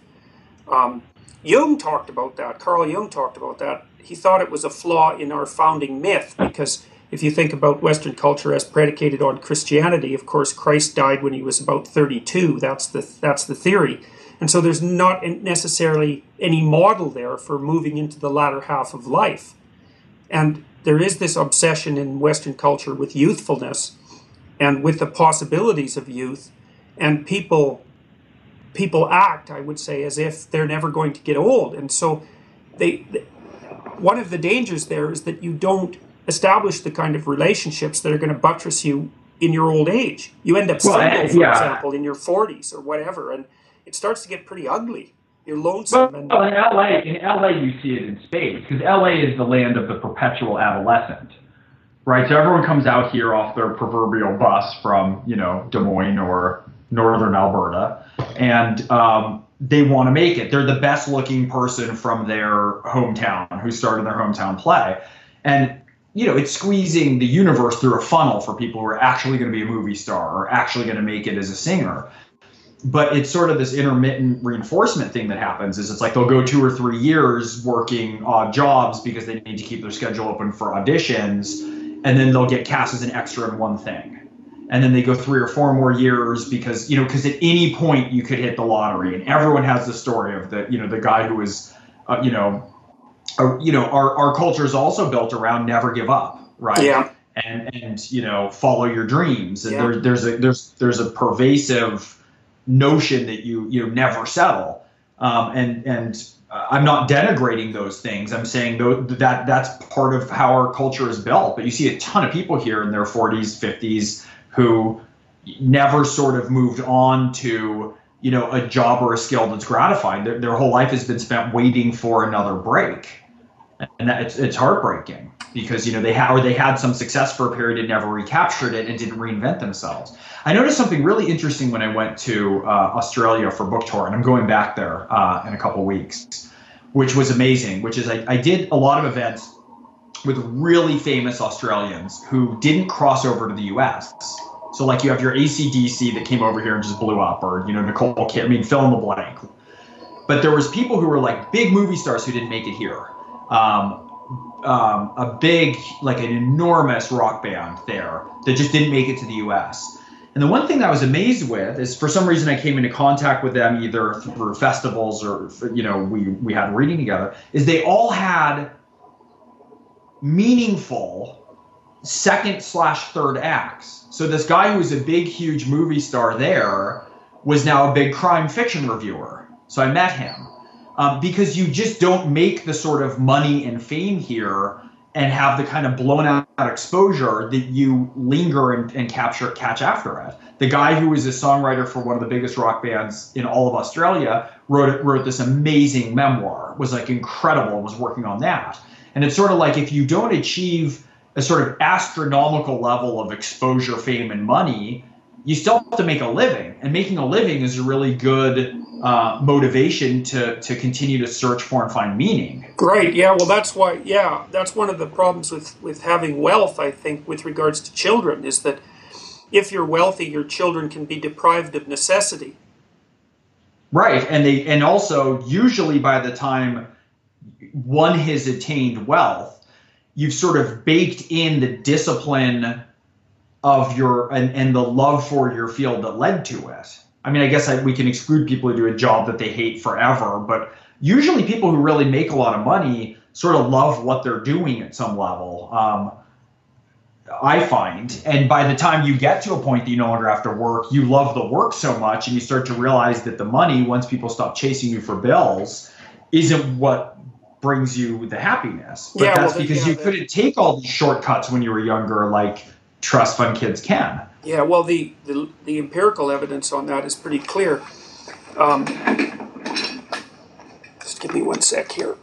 Um, Jung talked about that. Carl Jung talked about that. He thought it was a flaw in our founding myth because if you think about Western culture as predicated on Christianity, of course, Christ died when he was about 32. That's the that's the theory. And so there's not necessarily any model there for moving into the latter half of life. And there is this obsession in Western culture with youthfulness and with the possibilities of youth. And people people act, I would say, as if they're never going to get old. And so they, they one of the dangers there is that you don't establish the kind of relationships that are going to buttress you in your old age. You end up single, well, for yeah. example, in your 40s or whatever, and it starts to get pretty ugly. You're lonesome. Well, and, in LA, in LA, you see it in spades because LA is the land of the perpetual adolescent, right? So everyone comes out here off their proverbial bus from you know Des Moines or northern Alberta, and um, they want to make it. They're the best looking person from their hometown who started their hometown play, and you know, it's squeezing the universe through a funnel for people who are actually going to be a movie star or actually going to make it as a singer. But it's sort of this intermittent reinforcement thing that happens is it's like they'll go two or three years working odd jobs because they need to keep their schedule open for auditions and then they'll get cast as an extra in one thing and then they go three or four more years because you know because at any point you could hit the lottery and everyone has the story of the you know the guy who was uh, you know uh, you know our, our culture is also built around never give up right yeah and and you know follow your dreams and yeah. there, there's a there's there's a pervasive notion that you you know never settle. Um, and and I'm not denigrating those things. I'm saying that that's part of how our culture is built. But you see a ton of people here in their 40s, 50s who never sort of moved on to you know a job or a skill that's gratifying. Their, their whole life has been spent waiting for another break, and that, it's it's heartbreaking because you know they had or they had some success for a period and never recaptured it and didn't reinvent themselves. I noticed something really interesting when I went to uh, Australia for book tour, and I'm going back there uh, in a couple weeks, which was amazing. Which is I, I did a lot of events with really famous Australians who didn't cross over to the U.S. So like you have your ACDC that came over here and just blew up, or you know Nicole Kidman. I mean, fill in the blank. But there was people who were like big movie stars who didn't make it here. Um, um, a big, like an enormous rock band there that just didn't make it to the U.S. And the one thing that I was amazed with is, for some reason, I came into contact with them either through festivals or you know we we had reading together. Is they all had meaningful second slash third acts. So this guy who was a big, huge movie star there was now a big crime fiction reviewer. So I met him um, because you just don't make the sort of money and fame here and have the kind of blown out exposure that you linger and, and capture catch after it. The guy who was a songwriter for one of the biggest rock bands in all of Australia wrote wrote this amazing memoir, was like incredible, was working on that. And it's sort of like if you don't achieve a sort of astronomical level of exposure, fame, and money, you still have to make a living. And making a living is a really good uh, motivation to to continue to search for and find meaning. Right. Yeah. Well, that's why. Yeah, that's one of the problems with with having wealth. I think with regards to children is that if you're wealthy, your children can be deprived of necessity. Right, and they and also usually by the time one has attained wealth, you've sort of baked in the discipline of your and, and the love for your field that led to it. I mean, I guess I, we can exclude people who do a job that they hate forever, but usually people who really make a lot of money sort of love what they're doing at some level. Um, I find, and by the time you get to a point that you no longer have to work, you love the work so much, and you start to realize that the money, once people stop chasing you for bills, isn't what brings you the happiness. But yeah, that's well, because yeah, you couldn't take all the shortcuts when you were younger, like trust fund kids can. Yeah, well, the, the, the empirical evidence on that is pretty clear. Um, just give me one sec here.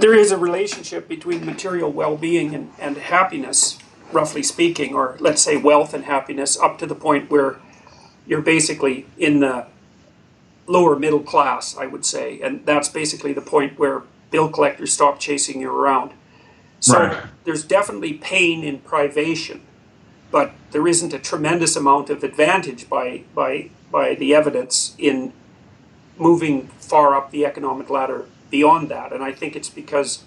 There is a relationship between material well being and, and happiness, roughly speaking, or let's say wealth and happiness, up to the point where you're basically in the lower middle class, I would say. And that's basically the point where bill collectors stop chasing you around. So right. there's definitely pain in privation, but there isn't a tremendous amount of advantage by by by the evidence in moving far up the economic ladder beyond that. And I think it's because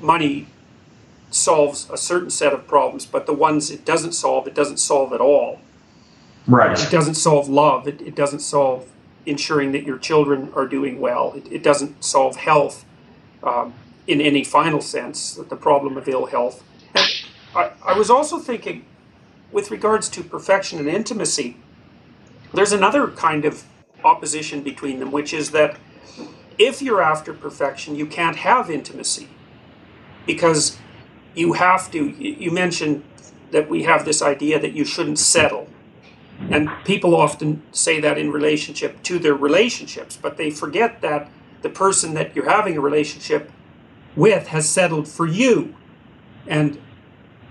money solves a certain set of problems, but the ones it doesn't solve, it doesn't solve at all. Right. It doesn't solve love. It, it doesn't solve ensuring that your children are doing well. It, it doesn't solve health um, in any final sense, the problem of ill health. And I, I was also thinking, with regards to perfection and intimacy, there's another kind of opposition between them, which is that if you're after perfection, you can't have intimacy because you have to. You mentioned that we have this idea that you shouldn't settle. And people often say that in relationship to their relationships, but they forget that the person that you're having a relationship with has settled for you. And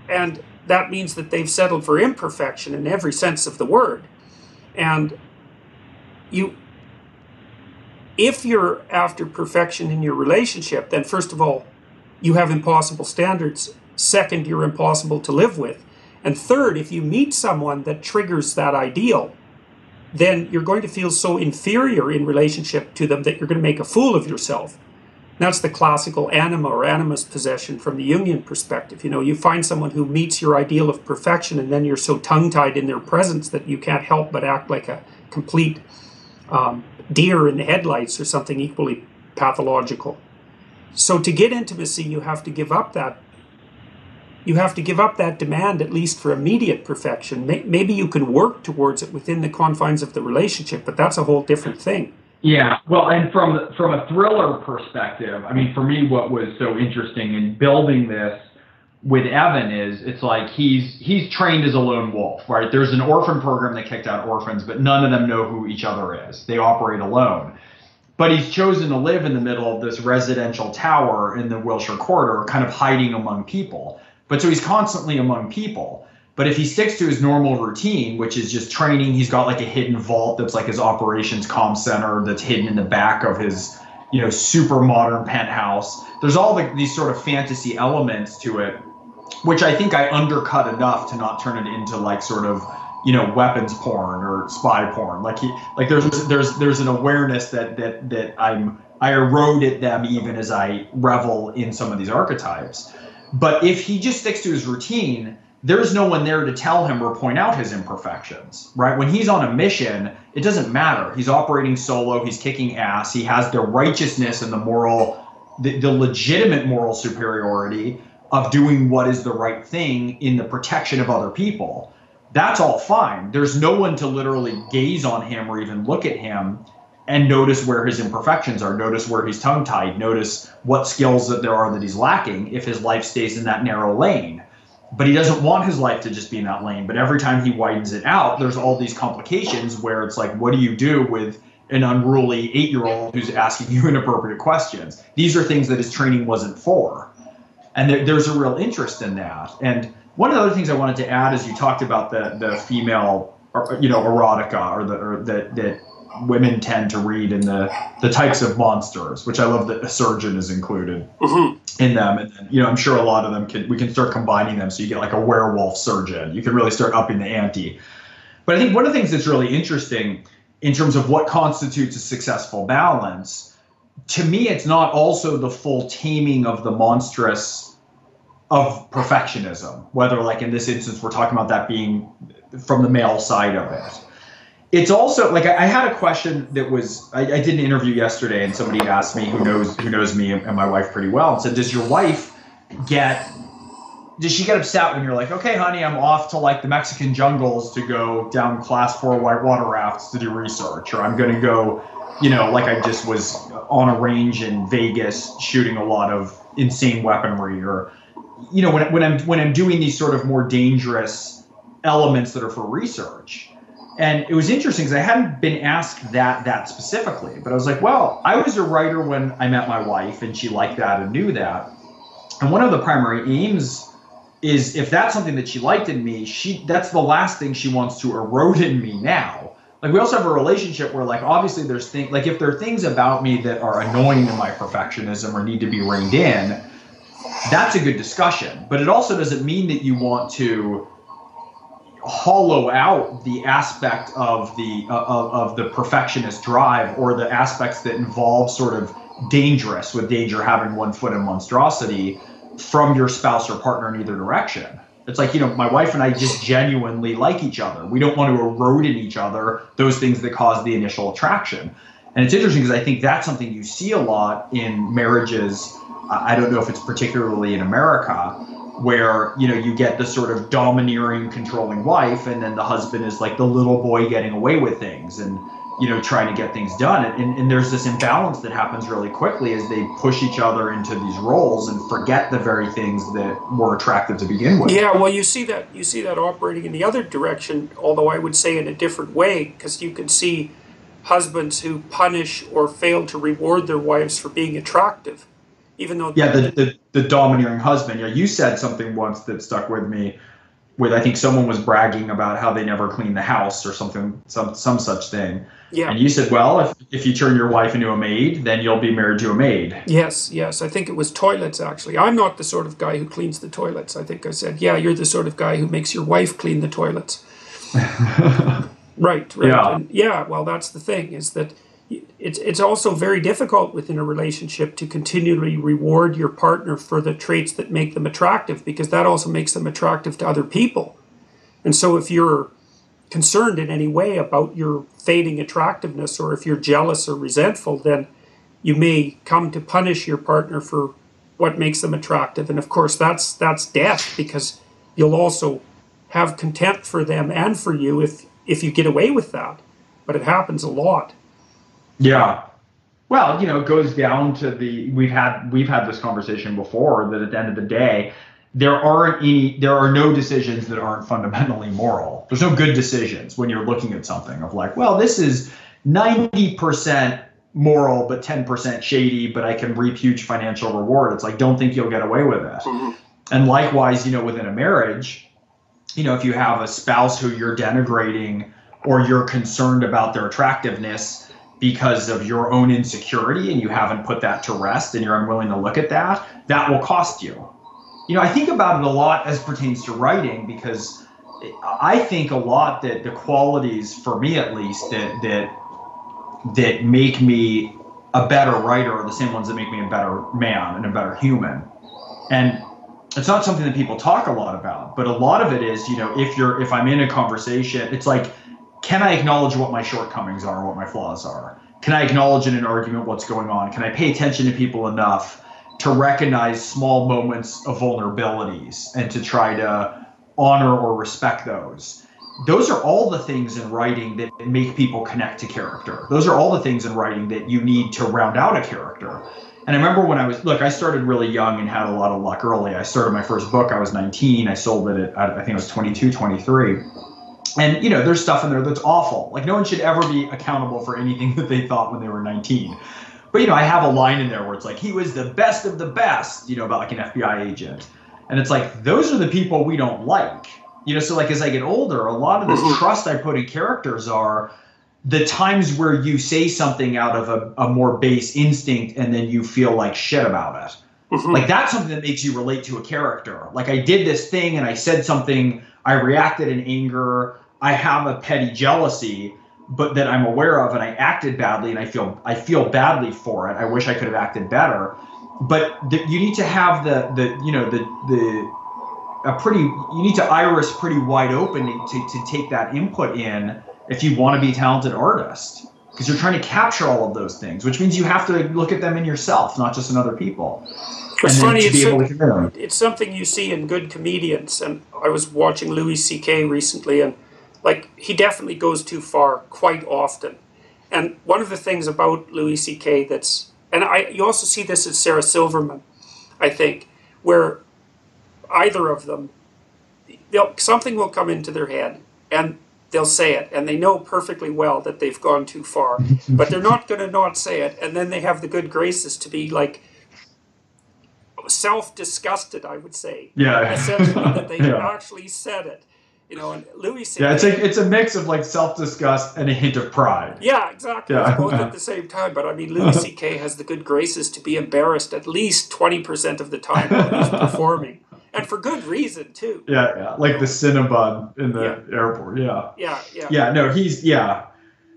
and that means that they've settled for imperfection in every sense of the word. And you if you're after perfection in your relationship, then first of all, you have impossible standards. Second, you're impossible to live with. And third, if you meet someone that triggers that ideal, then you're going to feel so inferior in relationship to them that you're going to make a fool of yourself. That's the classical anima or animus possession from the Jungian perspective. You know, you find someone who meets your ideal of perfection, and then you're so tongue tied in their presence that you can't help but act like a complete um, deer in the headlights or something equally pathological. So, to get intimacy, you have to give up that you have to give up that demand at least for immediate perfection. Maybe you can work towards it within the confines of the relationship, but that's a whole different thing. Yeah, well, and from from a thriller perspective, I mean, for me, what was so interesting in building this with Evan is it's like he's he's trained as a lone wolf, right? There's an orphan program that kicked out orphans, but none of them know who each other is. They operate alone. But he's chosen to live in the middle of this residential tower in the Wilshire corridor, kind of hiding among people. But so he's constantly among people. But if he sticks to his normal routine, which is just training, he's got like a hidden vault that's like his operations comm center that's hidden in the back of his, you know, super modern penthouse. There's all the, these sort of fantasy elements to it, which I think I undercut enough to not turn it into like sort of, you know, weapons porn or spy porn. Like he, like there's there's there's an awareness that that that I'm I erode at them even as I revel in some of these archetypes. But if he just sticks to his routine, there's no one there to tell him or point out his imperfections, right? When he's on a mission, it doesn't matter. He's operating solo, he's kicking ass, he has the righteousness and the moral, the, the legitimate moral superiority of doing what is the right thing in the protection of other people. That's all fine. There's no one to literally gaze on him or even look at him and notice where his imperfections are, notice where he's tongue tied, notice what skills that there are that he's lacking if his life stays in that narrow lane. But he doesn't want his life to just be in that lane. But every time he widens it out, there's all these complications where it's like, what do you do with an unruly eight year old who's asking you inappropriate questions? These are things that his training wasn't for. And there, there's a real interest in that. And one of the other things I wanted to add is you talked about the the female, or, you know, erotica, or the or that that women tend to read in the the types of monsters, which I love that a surgeon is included mm-hmm. in them. And then, you know, I'm sure a lot of them can we can start combining them so you get like a werewolf surgeon. You can really start upping the ante. But I think one of the things that's really interesting in terms of what constitutes a successful balance to me, it's not also the full taming of the monstrous of perfectionism. Whether, like in this instance, we're talking about that being from the male side of it. It's also like I, had a question that was I, I, did an interview yesterday, and somebody asked me who knows who knows me and my wife pretty well, and said, "Does your wife get does she get upset when you're like, okay, honey, I'm off to like the Mexican jungles to go down class four whitewater rafts to do research, or I'm to go, you know, like I just was on a range in Vegas shooting a lot of insane weaponry, or, you know, when, when I'm when I'm doing these sort of more dangerous elements that are for research. And it was interesting because I hadn't been asked that that specifically, but I was like, well, I was a writer when I met my wife, and she liked that and knew that. And one of the primary aims is if that's something that she liked in me, she that's the last thing she wants to erode in me now. Like we also have a relationship where like obviously there's things like if there are things about me that are annoying to my perfectionism or need to be reined in, that's a good discussion. But it also doesn't mean that you want to hollow out the aspect of the uh, of, of the perfectionist drive or the aspects that involve sort of dangerous with danger having one foot in monstrosity from your spouse or partner in either direction. It's like, you know, my wife and I just genuinely like each other. We don't want to erode in each other those things that cause the initial attraction. And it's interesting because I think that's something you see a lot in marriages. I don't know if it's particularly in America, where you know you get the sort of domineering, controlling wife, and then the husband is like the little boy getting away with things, and you know, trying to get things done. And, and there's this imbalance that happens really quickly as they push each other into these roles and forget the very things that were attractive to begin with. Yeah, well, you see that you see that operating in the other direction, although I would say in a different way, because you can see husbands who punish or fail to reward their wives for being attractive, even though yeah, the, the, the domineering husband. Yeah, you said something once that stuck with me with I think someone was bragging about how they never clean the house or something, some some such thing. Yeah. And you said, well, if if you turn your wife into a maid, then you'll be married to a maid. Yes, yes. I think it was toilets actually. I'm not the sort of guy who cleans the toilets. I think I said, yeah, you're the sort of guy who makes your wife clean the toilets. right. Right. Yeah. And yeah. Well, that's the thing is that it's it's also very difficult within a relationship to continually reward your partner for the traits that make them attractive because that also makes them attractive to other people. And so if you're concerned in any way about your fading attractiveness or if you're jealous or resentful, then you may come to punish your partner for what makes them attractive. And of course that's that's death because you'll also have contempt for them and for you if if you get away with that. But it happens a lot. Yeah. Well, you know, it goes down to the we've had we've had this conversation before that at the end of the day, there aren't any there are no decisions that aren't fundamentally moral. There's no good decisions when you're looking at something of like, well, this is 90% moral but 10% shady, but I can reap huge financial reward. It's like don't think you'll get away with it. Mm-hmm. And likewise, you know, within a marriage, you know, if you have a spouse who you're denigrating or you're concerned about their attractiveness, because of your own insecurity and you haven't put that to rest and you're unwilling to look at that, that will cost you. You know, I think about it a lot as pertains to writing because I think a lot that the qualities, for me at least, that that that make me a better writer are the same ones that make me a better man and a better human. And it's not something that people talk a lot about, but a lot of it is, you know, if you're if I'm in a conversation, it's like can I acknowledge what my shortcomings are what my flaws are? Can I acknowledge in an argument what's going on? Can I pay attention to people enough to recognize small moments of vulnerabilities and to try to honor or respect those? Those are all the things in writing that make people connect to character. Those are all the things in writing that you need to round out a character. And I remember when I was, look, I started really young and had a lot of luck early. I started my first book, I was 19. I sold it at, I think I was 22, 23 and you know there's stuff in there that's awful. Like no one should ever be accountable for anything that they thought when they were 19 but you know i have a line in there where it's like he was the best of the best you know about like an fbi agent. And it's like those are the people we don't like. You know so like as i get older a lot of this mm-hmm. trust i put in characters are the times where you say something out of a, a more base instinct and then you feel like shit about it. Mm-hmm. like that's something that makes you relate to a character. Like i did this thing and i said something i reacted in anger I have a petty jealousy, but that I'm aware of, and I acted badly, and I feel I feel badly for it. I wish I could have acted better, but the, you need to have the the you know the the a pretty you need to iris pretty wide open to, to take that input in if you want to be a talented artist because you're trying to capture all of those things, which means you have to look at them in yourself, not just in other people. It's funny. It's, it's something you see in good comedians, and I was watching Louis C.K. recently, and like he definitely goes too far quite often. And one of the things about Louis C.K. that's and I you also see this in Sarah Silverman, I think, where either of them, something will come into their head and they'll say it, and they know perfectly well that they've gone too far, but they're not going to not say it, and then they have the good graces to be like self-disgusted, I would say. Yeah. Essentially, that they yeah. actually said it you know, and Louis C. Yeah, it's like it's a mix of like self disgust and a hint of pride. Yeah, exactly. Yeah. both at the same time. But I mean, Louis C.K. has the good graces to be embarrassed at least twenty percent of the time while he's performing, and for good reason too. Yeah, yeah, like the Cinnabon in the yeah. airport. Yeah. Yeah, yeah. Yeah, no, he's yeah,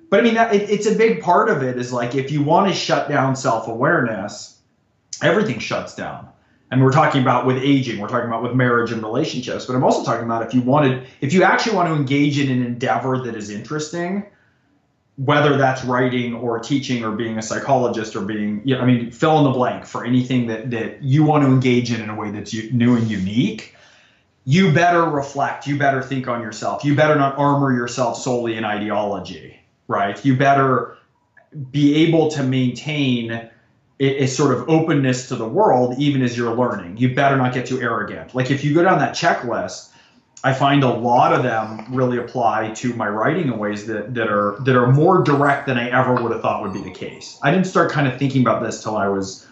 but I mean, that, it, it's a big part of it. Is like if you want to shut down self awareness, everything shuts down and we're talking about with aging we're talking about with marriage and relationships but i'm also talking about if you wanted if you actually want to engage in an endeavor that is interesting whether that's writing or teaching or being a psychologist or being you know, i mean fill in the blank for anything that that you want to engage in in a way that's new and unique you better reflect you better think on yourself you better not armor yourself solely in ideology right? You better be able to maintain a sort of openness to the world even as you're learning. You better not get too arrogant. Like if you go down that checklist, I find a lot of them really apply to my writing in ways that, that are that are more direct than I ever would have thought would be the case. I didn't start kind of thinking about this till I was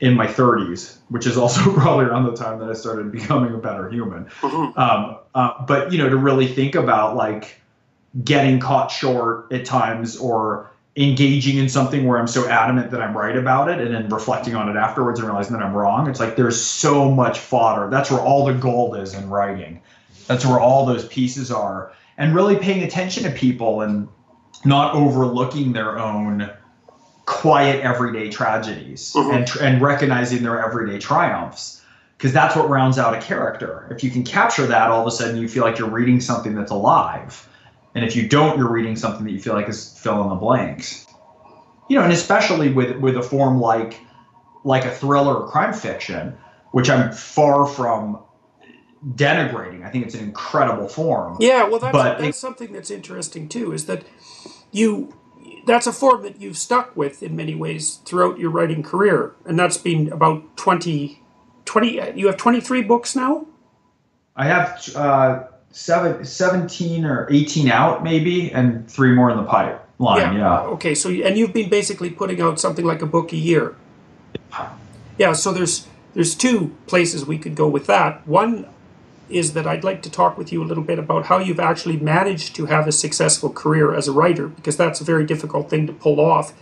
in my 30s, which is also probably around the time that I started becoming a better human. Mm-hmm. Um, uh, but you know, to really think about like getting caught short at times or engaging in something where I'm so adamant that I'm right about it and then reflecting on it afterwards and realizing that I'm wrong. It's like there's so much fodder. That's where all the gold is in writing. That's where all those pieces are. And really paying attention to people and not overlooking their own quiet everyday tragedies mm-hmm. and, and recognizing their everyday triumphs because that's what rounds out a character. If you can capture that, all of a sudden you feel like you're reading something that's alive and if you don't, you're reading something that you feel like is fill in the blanks. You know, and especially with with a form like like a thriller or crime fiction, which I'm far from denigrating. I think it's an incredible form. Yeah, well, that's, but that's it, something that's interesting too. Is that you? That's a form that you've stuck with in many ways throughout your writing career, and that's been about 20, 20 You have twenty three books now. I have uh, seven, 17 or 18 out maybe and three more in the pipeline yeah. yeah okay so and you've been basically putting out something like a book a year yeah so there's there's two places we could go with that one is that I'd like to talk with you a little bit about how you've actually managed to have a successful career as a writer because that's a very difficult thing to pull off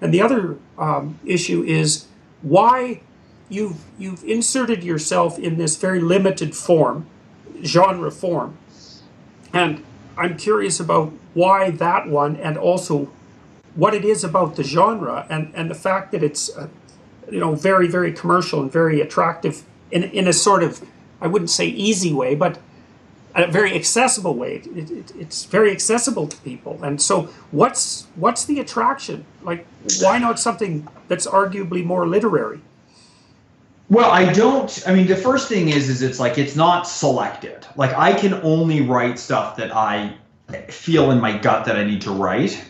and the other um, issue is why you've you've inserted yourself in this very limited form genre form. And I'm curious about why that one and also what it is about the genre and, and the fact that it's, uh, you know, very, very commercial and very attractive in, in a sort of, I wouldn't say easy way, but a very accessible way. It, it, it's very accessible to people. And so what's, what's the attraction? Like, why not something that's arguably more literary? Well, I don't. I mean, the first thing is, is it's like it's not selected. Like I can only write stuff that I feel in my gut that I need to write,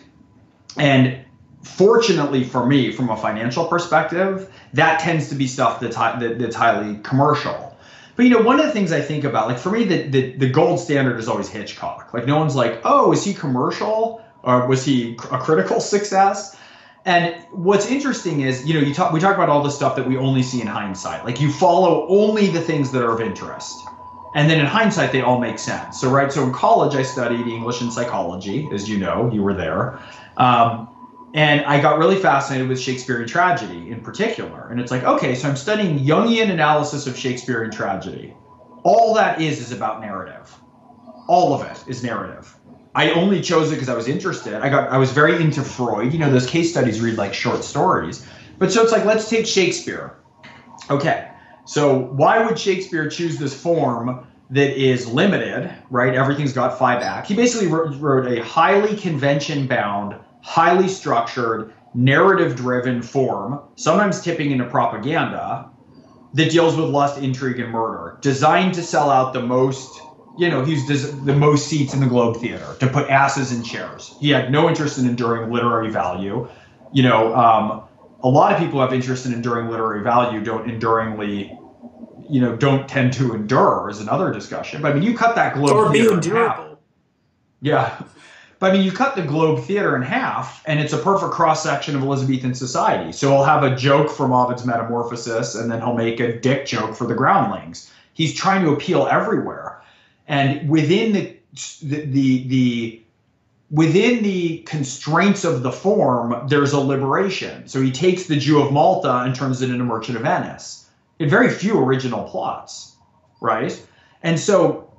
and fortunately for me, from a financial perspective, that tends to be stuff that's high, that, that's highly commercial. But you know, one of the things I think about, like for me, the, the the gold standard is always Hitchcock. Like no one's like, oh, is he commercial or was he a critical success? And what's interesting is, you know, you talk we talk about all the stuff that we only see in hindsight. Like you follow only the things that are of interest. And then in hindsight, they all make sense. So, right. So in college, I studied English and psychology, as you know, you were there. Um, and I got really fascinated with Shakespearean tragedy in particular. And it's like, okay, so I'm studying Jungian analysis of Shakespearean tragedy. All that is is about narrative. All of it is narrative. I only chose it because I was interested. I got I was very into Freud. You know, those case studies read like short stories. But so it's like let's take Shakespeare. Okay. So why would Shakespeare choose this form that is limited, right? Everything's got five acts. He basically wrote, wrote a highly convention bound, highly structured, narrative driven form, sometimes tipping into propaganda, that deals with lust, intrigue, and murder, designed to sell out the most you know, he's the most seats in the Globe Theater to put asses in chairs. He had no interest in enduring literary value. You know, um, a lot of people have interest in enduring literary value, don't enduringly, you know, don't tend to endure is another discussion. But I mean, you cut that Globe or Theater be endurable. Yeah. But I mean, you cut the Globe Theater in half, and it's a perfect cross section of Elizabethan society. So he'll have a joke from Ovid's Metamorphosis, and then he'll make a dick joke for the Groundlings. He's trying to appeal everywhere and within the the the, the within the constraints of the form, there's a liberation. So he takes the Jew of Malta and turns it into Merchant of Venice. It very few original plots, right? And so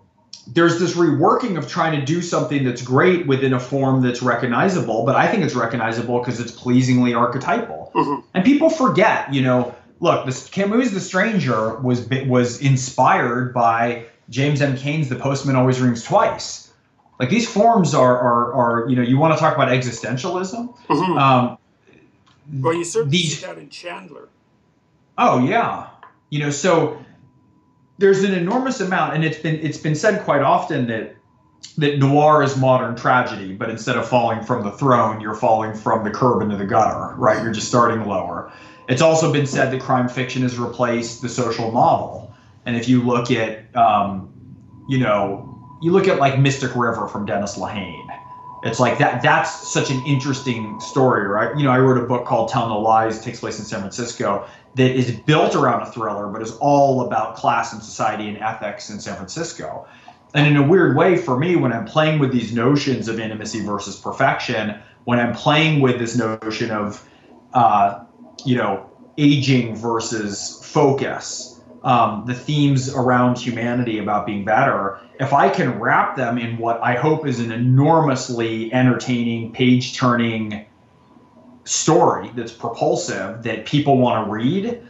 there's this reworking of trying to do something that's great within a form that's recognizable, but I think it's recognizable because it's pleasingly archetypal. Mm-hmm. And people forget, you know, look, this Camus' The Stranger was was inspired by James M. Cain's The Postman Always Rings Twice. Like these forms are, are, are you know, you want to talk about existentialism. Mm-hmm. Um, well, you certainly these, see that in Chandler. Oh yeah, you know, so there's an enormous amount, and it's been it's been said quite often that that noir is modern tragedy, but instead of falling from the throne, you're falling from the curb into the gutter, right? You're just starting lower. It's also been said that crime fiction has replaced the social novel. And if you look at, um, you know, you look at like Mystic River from Dennis Lehane, it's like that. That's such an interesting story, right? You know, I wrote a book called Tell No Lies. It takes place in San Francisco. That is built around a thriller, but is all about class and society and ethics in San Francisco. And in a weird way, for me, when I'm playing with these notions of intimacy versus perfection, when I'm playing with this notion of, uh, you know, aging versus focus, um, the themes around humanity about being better, if I can wrap them in what I hope is an enormously entertaining, page turning story that's propulsive, that people want to read,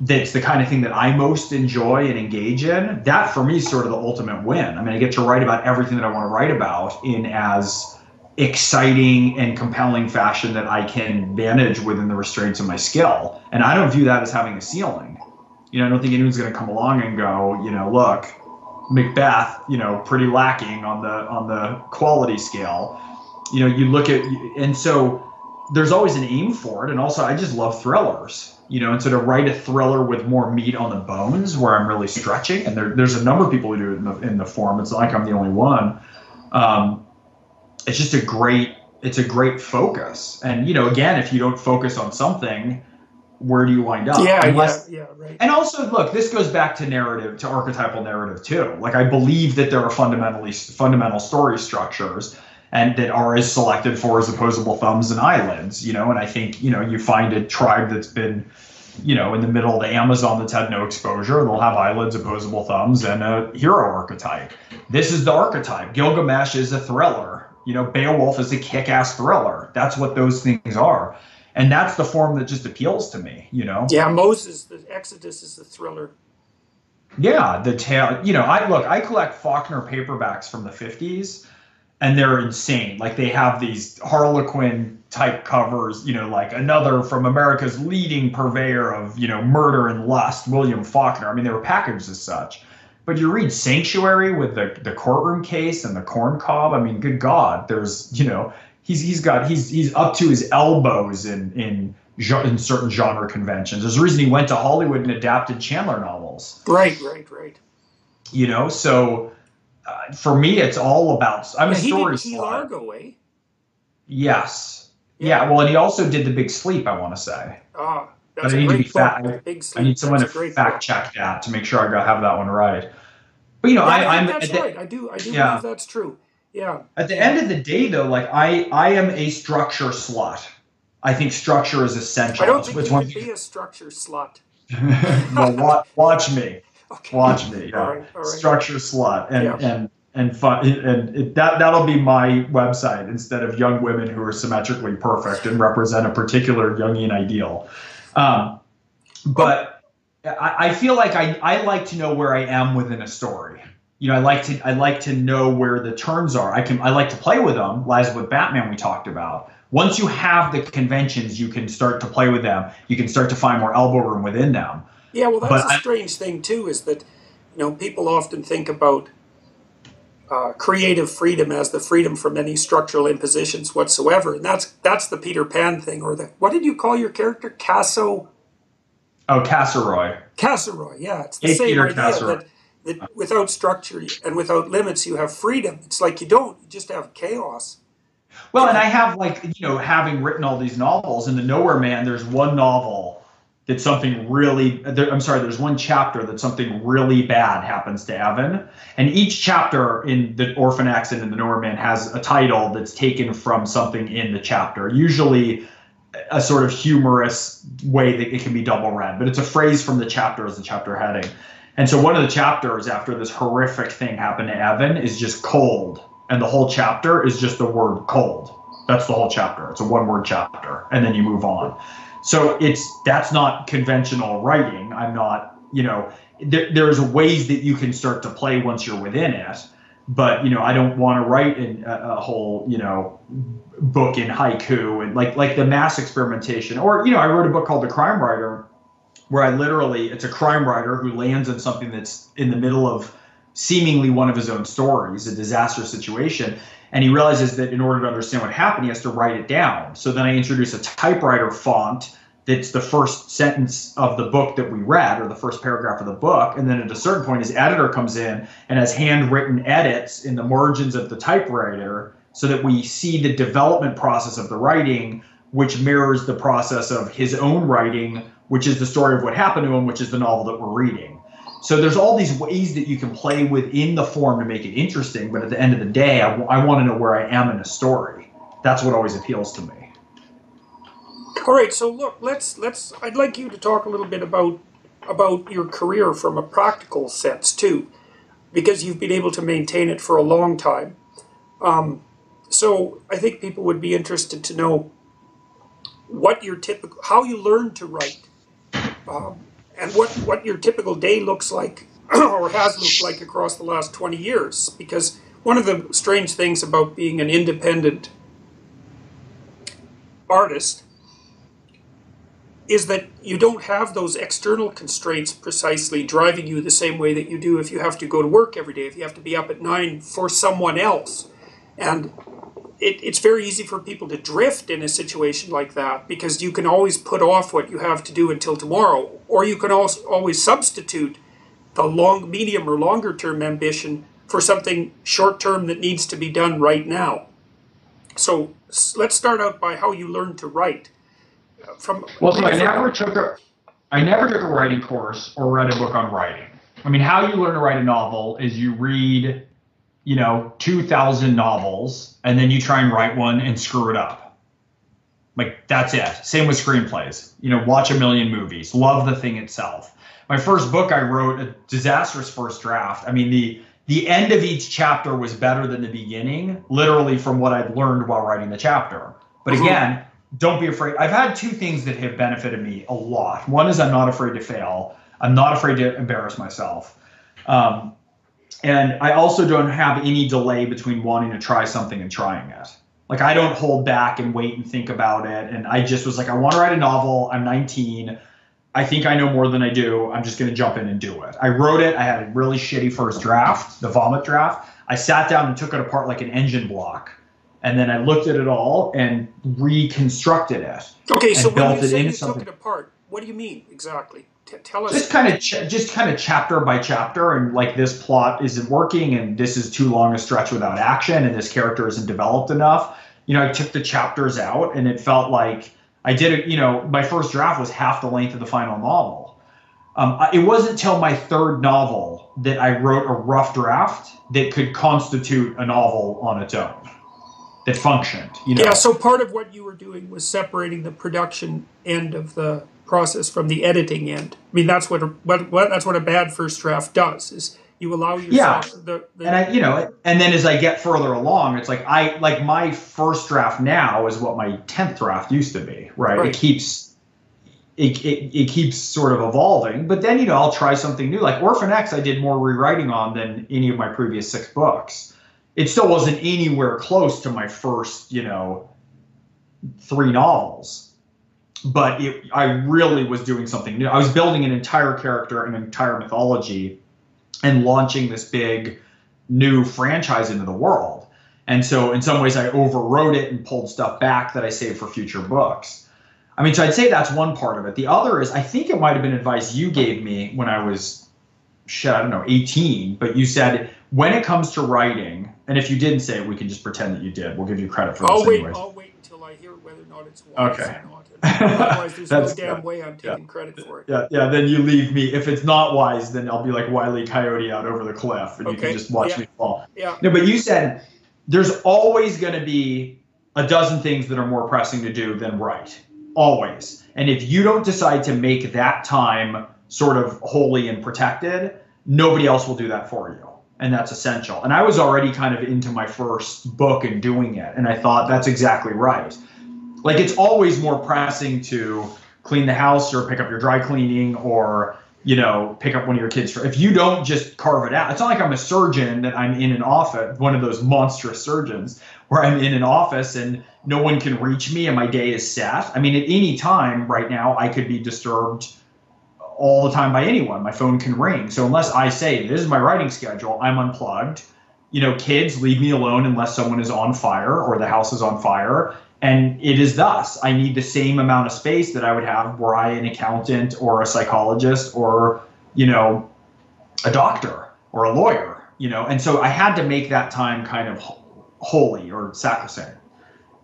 that's the kind of thing that I most enjoy and engage in, that for me is sort of the ultimate win. I mean, I get to write about everything that I want to write about in as exciting and compelling fashion that I can manage within the restraints of my skill. And I don't view that as having a ceiling you know, I don't think anyone's going to come along and go, you know, look, Macbeth, you know, pretty lacking on the on the quality scale. You know, you look at and so there's always an aim for it, and also I just love thrillers. You know, and so to write a thriller with more meat on the bones, where I'm really stretching, and there, there's a number of people who do it in the, in the form. It's not like I'm the only one. Um, it's just a great, it's a great focus. And you know, again, if you don't focus on something, where do you wind up? Yeah, Unless, yeah, yeah, right. And also, look, this goes back to narrative, to archetypal narrative too. Like, I believe that there are fundamentally fundamental story structures, and that are as selected for as opposable thumbs and eyelids. You know, and I think you know you find a tribe that's been, you know, in the middle of the Amazon that's had no exposure. They'll have eyelids, opposable thumbs, and a hero archetype. This is the archetype. Gilgamesh is a thriller. You know, Beowulf is a kick-ass thriller. That's what those things are and that's the form that just appeals to me you know? Yeah moses the exodus is the thriller. Yeah the tale you know i look i collect faulkner paperbacks from the 50s and they're insane. Like they have these harlequin type covers you know like another from america's leading purveyor of you know murder and lust william faulkner. I mean they were packaged as such. But you read sanctuary with the, the courtroom case and the corn cob i mean good god there's you know he's he's got he's he's up to his elbows in in in certain genre conventions. There's a reason he went to Hollywood and adapted Chandler novels. Right, right, right. You know, so uh, for me, it's all about. I'm yeah, a story. He did Largo, eh? Yes. Yeah. yeah. Well, and he also did the Big Sleep. I want to say. Ah, that's but I need to be fact. I, need someone to fact check that to make sure I have that one right. But you know, yeah, I, am That's right. I do. I do yeah. believe that's true. Yeah. At the end of the day, though, like I, I am a structure slut. I think structure is essential. I don't think it's you can be a structure slut. well, watch, watch me. Okay. Watch me. Yeah. All right, all right. Structure slut, and yeah. and and fun and it, that that'll be my website instead of young women who are symmetrically perfect and represent a particular Jungian ideal. Um, but I, I feel like I, I like to know where I am within a story. You know, I like to I like to know where the turns are. I can I like to play with them, as with Batman we talked about. Once you have the conventions, you can start to play with them. You can start to find more elbow room within them. Yeah, well, that's but a strange I, thing too. Is that you know people often think about uh, creative freedom as the freedom from any structural impositions whatsoever, and that's that's the Peter Pan thing, or the what did you call your character, Casso? Oh, Kasselreau. Kasselreau, yeah, it's the hey, same Peter idea that, without structure and without limits you have freedom. It's like you don't, you just have chaos. Well, and I have like you know having written all these novels in the Nowhere Man, there's one novel that something really I'm sorry, there's one chapter that something really bad happens to Evan. And each chapter in the Orphan Accident and the Nowhere Man has a title that's taken from something in the chapter. Usually a sort of humorous way that it can be double read, but it's a phrase from the chapter as the chapter heading. And so one of the chapters after this horrific thing happened to Evan is just cold. And the whole chapter is just the word cold. That's the whole chapter. It's a one word chapter. And then you move on. So it's that's not conventional writing. I'm not, you know, there, there's ways that you can start to play once you're within it. But you know, I don't want to write in a, a whole, you know, book in haiku and like like the mass experimentation. Or you know, I wrote a book called The Crime Writer, where I literally it's a crime writer who lands in something that's in the middle of seemingly one of his own stories, a disaster situation, and he realizes that in order to understand what happened, he has to write it down. So then I introduce a typewriter font that's the first sentence of the book that we read or the first paragraph of the book. And then at a certain point, his editor comes in and has handwritten edits in the margins of the typewriter so that we see the development process of the writing, which mirrors the process of his own writing, which is the story of what happened to him, which is the novel that we're reading. So there's all these ways that you can play within the form to make it interesting. But at the end of the day, I, w- I want to know where I am in a story. That's what always appeals to me. All right. So look, let's let's. I'd like you to talk a little bit about about your career from a practical sense too, because you've been able to maintain it for a long time. Um, so I think people would be interested to know what your typical, how you learned to write. Um, and what, what your typical day looks like or has looked like across the last 20 years. Because one of the strange things about being an independent artist is that you don't have those external constraints precisely driving you the same way that you do if you have to go to work every day, if you have to be up at nine for someone else. And it, it's very easy for people to drift in a situation like that because you can always put off what you have to do until tomorrow, or you can also always substitute the long, medium, or longer term ambition for something short term that needs to be done right now. So let's start out by how you learn to write. Uh, from well, so I never took a, I never took a writing course or read a book on writing. I mean, how you learn to write a novel is you read you know, 2,000 novels and then you try and write one and screw it up. Like, that's it. Same with screenplays. You know, watch a million movies, love the thing itself. My first book, I wrote a disastrous first draft. I mean, the the end of each chapter was better than the beginning, literally from what I'd learned while writing the chapter. But again, don't be afraid. I've had two things that have benefited me a lot. One is I'm not afraid to fail. I'm not afraid to embarrass myself. Um, and I also don't have any delay between wanting to try something and trying it. Like I don't hold back and wait and think about it. And I just was like, I want to write a novel. I'm 19. I think I know more than I do. I'm just going to jump in and do it. I wrote it. I had a really shitty first draft, the vomit draft. I sat down and took it apart like an engine block. And then I looked at it all and reconstructed it. Okay, so when you say you took it apart, what do you mean exactly? Tell us just kind of ch- just kind of chapter by chapter and like this plot isn't working and this is too long a stretch without action and this character isn't developed enough. You know i took the chapters out and it felt like i did it you know my first draft was half the length of the final novel. Um, it wasn't till my third novel that i wrote a rough draft that could constitute a novel on its own that functioned you know? Yeah so part of what you were doing was separating the production end of the process from the editing end. I mean, that's what, a, what, what that's what a bad first draft does. Is You allow yourself yeah. the, the and I, you know, and then as I get further along, it's like I like my first draft now is what my tenth draft used to be, right? right. It keeps it, it, it keeps sort of evolving, but then you know I'll try something new. Like Orphan X, I did more rewriting on than any of my previous six books. It still wasn't anywhere close to my first, you know, three novels but it, I really was doing something new. I was building an entire character, an entire mythology, and launching this big new franchise into the world. And so, in some ways, I overrode it and pulled stuff back that I saved for future books. I mean, so I'd say that's one part of it. The other is, I think it might have been advice you gave me when I was, shit, I don't know, 18, but you said when it comes to writing, and if you didn't say it, we can just pretend that you did. We'll give you credit for this. I'll wait, anyways. I'll wait until I hear whether or not it's wise okay. or not. Otherwise, there's no damn way I'm taking yeah. credit for it. Yeah, yeah. Then you leave me. If it's not wise, then I'll be like Wiley Coyote out over the cliff, and okay. you can just watch yeah. me fall. Yeah. No, but you said there's always going to be a dozen things that are more pressing to do than write. Always. And if you don't decide to make that time sort of holy and protected, nobody else will do that for you. And that's essential. And I was already kind of into my first book and doing it. And I thought that's exactly right like it's always more pressing to clean the house or pick up your dry cleaning or you know pick up one of your kids if you don't just carve it out. It's not like i'm a surgeon that i'm in an office one of those monstrous surgeons where i'm in an office and no one can reach me and my day is set. I mean at any time right now i could be disturbed all the time by anyone. My phone can ring. So unless i say this is my writing schedule. I'm unplugged you know kids leave me alone unless someone is on fire or the house is on fire and it is thus I need the same amount of space that I would have were I an accountant or a psychologist or, you know, a doctor or a lawyer, you know. And so I had to make that time kind of holy or sacrosanct.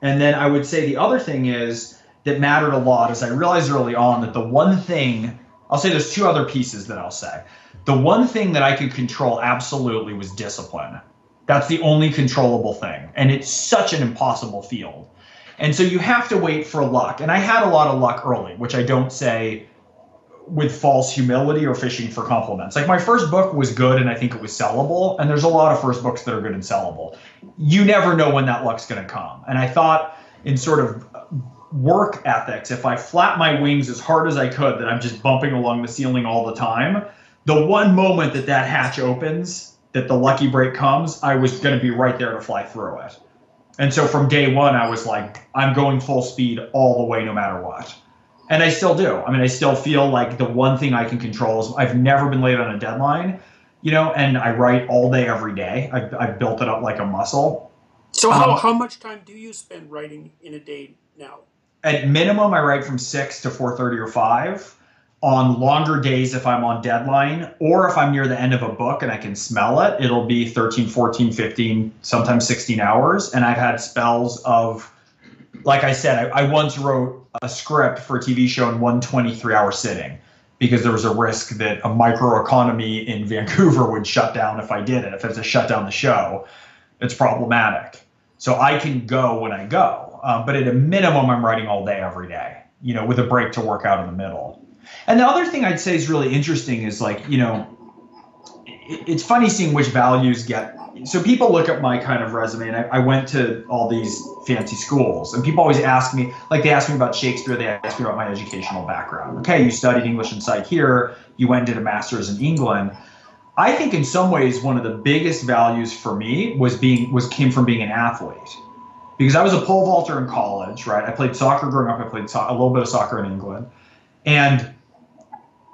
And then I would say the other thing is that mattered a lot is I realized early on that the one thing I'll say there's two other pieces that I'll say. The one thing that I could control absolutely was discipline. That's the only controllable thing. And it's such an impossible field and so you have to wait for luck. And I had a lot of luck early, which I don't say with false humility or fishing for compliments. Like my first book was good and I think it was sellable. And there's a lot of first books that are good and sellable. You never know when that luck's going to come. And I thought in sort of work ethics, if I flap my wings as hard as I could, that I'm just bumping along the ceiling all the time, the one moment that that hatch opens, that the lucky break comes, I was going to be right there to fly through it. And so from day one, I was like, I'm going full speed all the way, no matter what. And I still do. I mean, I still feel like the one thing I can control is I've never been late on a deadline, you know, and I write all day, every day. I've, I've built it up like a muscle. So, how, um, how much time do you spend writing in a day now? At minimum, I write from 6 to 4.30 or 5 on longer days if I'm on deadline or if I'm near the end of a book and I can smell it, it'll be 13, 14, 15, sometimes 16 hours. And I've had spells of, like I said, I, I once wrote a script for a TV show in one 23 hour sitting because there was a risk that a microeconomy in Vancouver would shut down if I did it. If it's a shut down the show, it's problematic. So I can go when I go. Um, but at a minimum, I'm writing all day, every day, you know, with a break to work out in the middle. And the other thing I'd say is really interesting is like, you know, it's funny seeing which values get. So people look at my kind of resume, and I, I, went to all these fancy schools, and people always ask me, like they ask me about Shakespeare, they ask me about my educational background. Okay, you studied English and Psych here, you went and did a master's in England. I think in some ways one of the biggest values for me was being was came from being an athlete, because I was a pole vaulter in college, right? I played soccer growing up. I played so- a little bit of soccer in England, and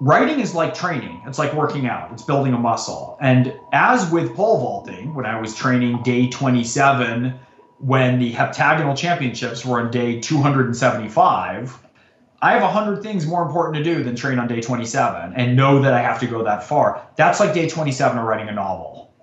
writing is like training. It's like working out. It's building a muscle. And as with pole vaulting, when I was training day 27, when the heptagonal championships were on day 275, I have 100 things more important to do than train on day 27 and know that I have to go that far. That's like day 27 of writing a novel.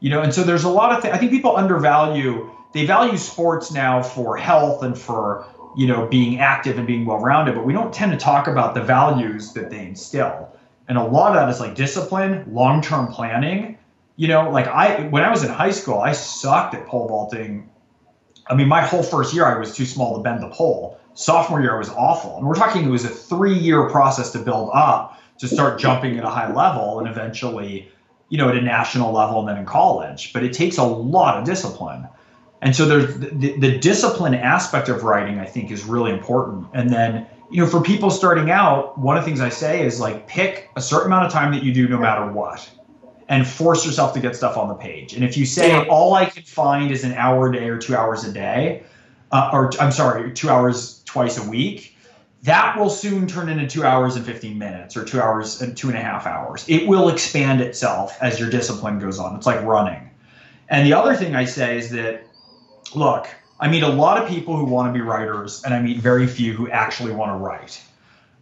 You know, and so there's a lot of things. I think people undervalue, they value sports now for health and for you know, being active and being well rounded, but we don't tend to talk about the values that they instill. And a lot of that is like discipline, long term planning. You know, like I, when I was in high school, I sucked at pole vaulting. I mean, my whole first year, I was too small to bend the pole. Sophomore year, I was awful. And we're talking, it was a three year process to build up to start jumping at a high level. And eventually, you know, at a national level and then in college, but it takes a lot of discipline. And so there's the, the discipline aspect of writing, I think, is really important. And then, you know, for people starting out, one of the things I say is like pick a certain amount of time that you do no matter what and force yourself to get stuff on the page. And if you say Yeah. all I can find is an hour a day or two hours a day, uh, or I'm sorry, two hours twice a week, that will soon turn into two hours and 15 minutes or two hours and two and a half hours. It will expand itself as your discipline goes on. It's like running. And the other thing I say is that, look, I meet a lot of people who want to be writers, and I meet very few who actually want to write.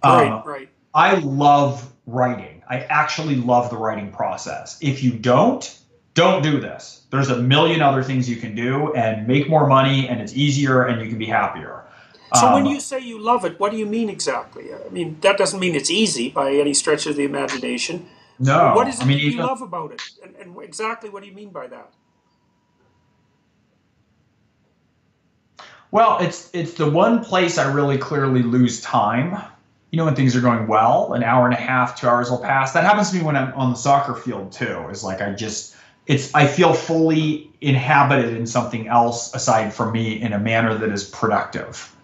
Right, Um, right. I love writing. I actually love the writing process. If you don't, don't do this. There's a million other things you can do and make more money, and it's easier, and you can be happier. So when Um, you say you love it, what do you mean exactly? I mean, that doesn't mean it's easy by any stretch of the imagination. no, what is it I mean, that you love about it? And, and exactly what do you mean by that? Well, it's it's the one place I really clearly lose time. You know, when things are going well, an hour and a half, two hours will pass. That happens to me when I'm on the soccer field too. Is like I just it's I feel fully inhabited in something else aside from me in a manner that is productive.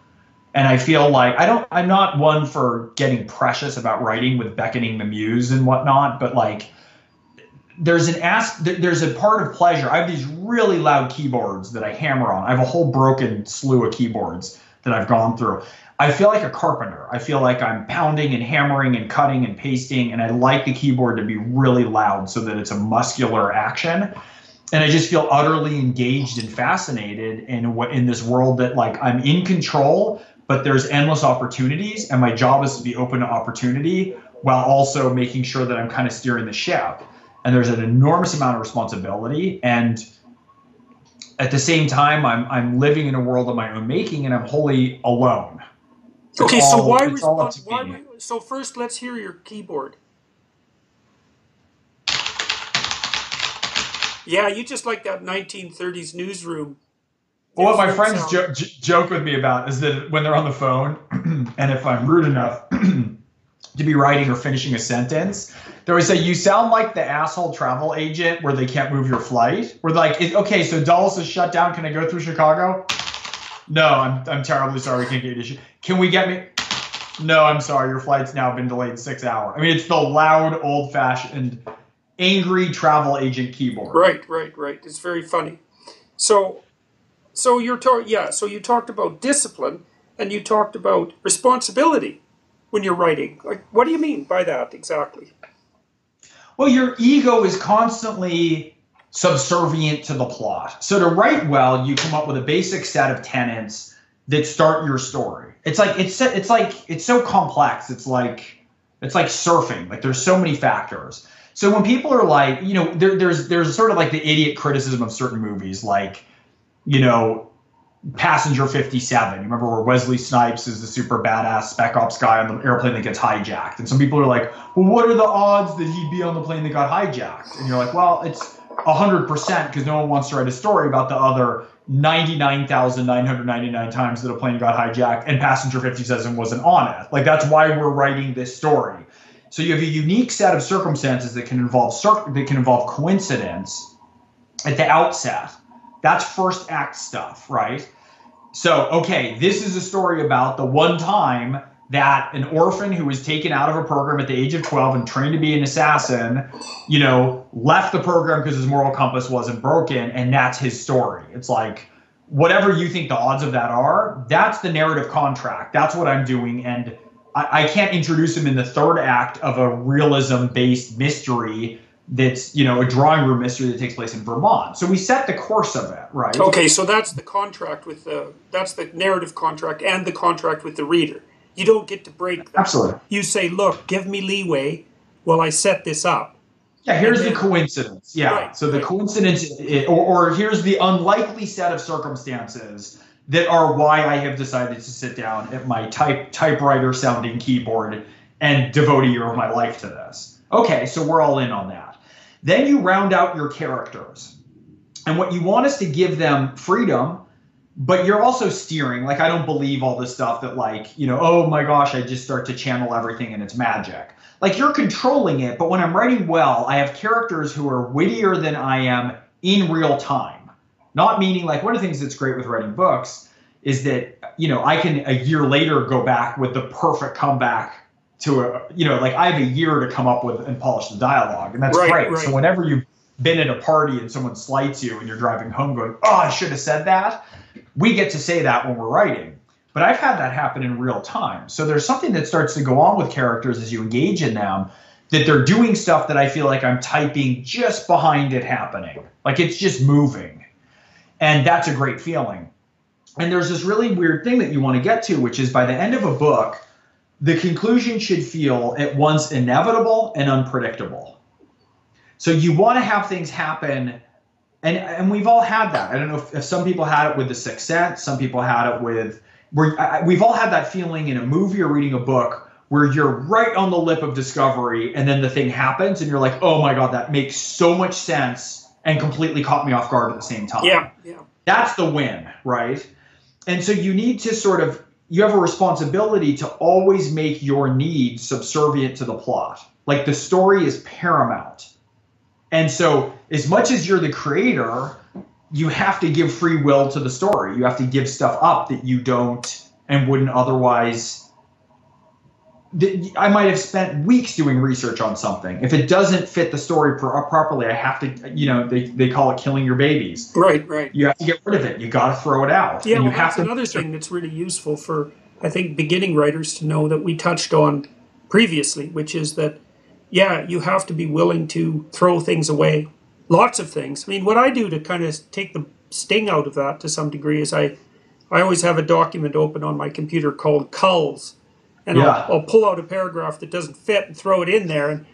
And I feel like I don't I'm not one for getting precious about writing with beckoning the muse and whatnot, but like there's an ask there's a part of pleasure. I have these really loud keyboards that i hammer on. I have a whole broken slew of keyboards that i've gone through. I feel like a carpenter. I feel like i'm pounding and hammering and cutting and pasting and i like the keyboard to be really loud so that it's a muscular action. And i just feel utterly engaged and fascinated in what in this world that like i'm in control but there's endless opportunities and my job is to be open to opportunity while also making sure that i'm kind of steering the ship and there's an enormous amount of responsibility and at the same time i'm i'm living in a world of my own making and i'm wholly alone Okay, so why, all respond, why so first let's hear your keyboard. Yeah, you just like that 1930s newsroom. Well, what my friends jo- j- joke with me about is that when they're on the phone, and if I'm rude enough to be writing or finishing a sentence, they always say, "You sound like the asshole travel agent where they can't move your flight." We're like, "Okay, so Dulles is shut down. Can I go through Chicago?" No, I'm I'm terribly sorry. We can't get you. Can we get me? No, I'm sorry. Your flight's now been delayed six hours. I mean, it's the loud, old-fashioned, angry travel agent keyboard. Right, right, right. It's very funny. So, so you're talking, yeah. So you talked about discipline, and you talked about responsibility when you're writing. Like, what do you mean by that exactly? Well, your ego is constantly subservient to the plot. So to write well, you come up with a basic set of tenets that start your story. It's like it's it's like it's so complex. It's like it's like surfing. Like there's so many factors. So when people are like, you know, there, there's there's sort of like the idiot criticism of certain movies, like, you know, Passenger 57. You remember where Wesley Snipes is the super badass spec ops guy on the airplane that gets hijacked. And some people are like, well, what are the odds that he'd be on the plane that got hijacked? And you're like, well, it's 100% because no one wants to write a story about the other 99,999 times that a plane got hijacked and Passenger 57 wasn't on it. Like, that's why we're writing this story. So you have a unique set of circumstances that can involve cir- that can involve coincidence at the outset. That's first act stuff, right? So, okay, this is a story about the one time that an orphan who was taken out of a program at the age of 12 and trained to be an assassin, you know, left the program because his moral compass wasn't broken, and that's his story. It's like, whatever you think the odds of that are, that's the narrative contract. That's what I'm doing. And I, I can't introduce him in the third act of a realism based mystery that's, you know, a drawing room mystery that takes place in Vermont. So we set the course of it, right? Okay, so that's the contract with the that's the narrative contract and the contract with the reader. You don't get to break that. Absolutely. You say, "Look, give me leeway while I set this up." Yeah, here's And the coincidence. Yeah. Right, so the right. coincidence, or, or here's the unlikely set of circumstances that are why I have decided to sit down at my type typewriter sounding keyboard and devote a year of my life to this. Okay, so we're all in on that. Then you round out your characters. And what you want is to give them freedom but you're also steering. Like I don't believe all the stuff that like you know, oh my gosh, I just start to channel everything and it's magic. Like you're controlling it, but when I'm writing well, I have characters who are wittier than I am in real time. Not meaning like one of the things that's great with writing books is that you know I can a year later go back with the perfect comeback to a you know like I have a year to come up with and polish the dialogue, and that's Right, great. right. So whenever you've been at a party and someone slights you and you're driving home going, oh, I should have said that, we get to say that when we're writing. But I've had that happen in real time. So there's something that starts to go on with characters as you engage in them that they're doing stuff that I feel like I'm typing just behind it happening. Like it's just moving. And that's a great feeling. And there's this really weird thing that you want to get to, which is by the end of a book, the conclusion should feel at once inevitable and unpredictable. So you want to have things happen, and and we've all had that. I don't know if, if some people had it with The Sixth Sense, some people had it with where I- we've all had that feeling in a movie or reading a book where you're right on the lip of discovery, and then the thing happens, and you're like, oh my god, that makes so much sense, and completely caught me off guard at the same time Yeah, yeah. that's the win, right? And so you need to sort of you have a responsibility to always make your needs subservient to the plot. Like the story is paramount. And so as much as you're the creator, you have to give free will to the story. You have to give stuff up that you don't and wouldn't otherwise I might have spent weeks doing research on something. If it doesn't fit the story pro- properly, I have to, you know, they, they call it killing your babies Right, right. you have to get rid of it. You got to throw it out. Yeah, and you well, have that's to another thing that's really useful for, I think, beginning writers to know that we touched on previously, which is that, yeah, you have to be willing to throw things away. Lots of things. I mean, what I do to kind of take the sting out of that to some degree is I, I always have a document open on my computer called culls. And Yeah. I'll, I'll pull out a paragraph that doesn't fit and throw it in there. And,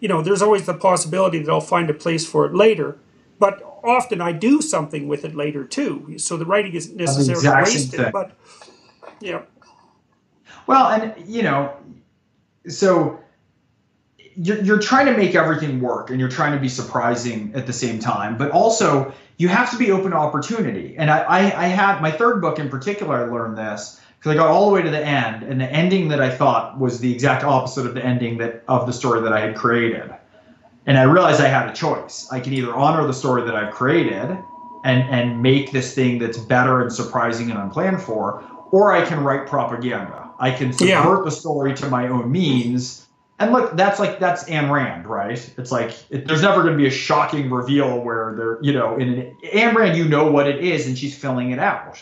you know, there's always the possibility that I'll find a place for it later. But often I do something with it later too. So the writing isn't necessarily wasted. thing. But yeah, Well, and you know, so you're, you're trying to make everything work and you're trying to be surprising at the same time, but also you have to be open to opportunity. And I, I, I had my third book in particular, I learned this because I got all the way to the end, and the ending that I thought was the exact opposite of the ending that of the story that I had created. And I realized I had a choice. I can either honor the story that I've created and and make this thing that's better and surprising and unplanned for, or I can write propaganda. I can subvert Yeah. the story to my own means. And look, that's like that's Ayn Rand, right? It's like it, there's never going to be a shocking reveal where there, you know, in an, Ayn Rand, you know what it is, and she's filling it out.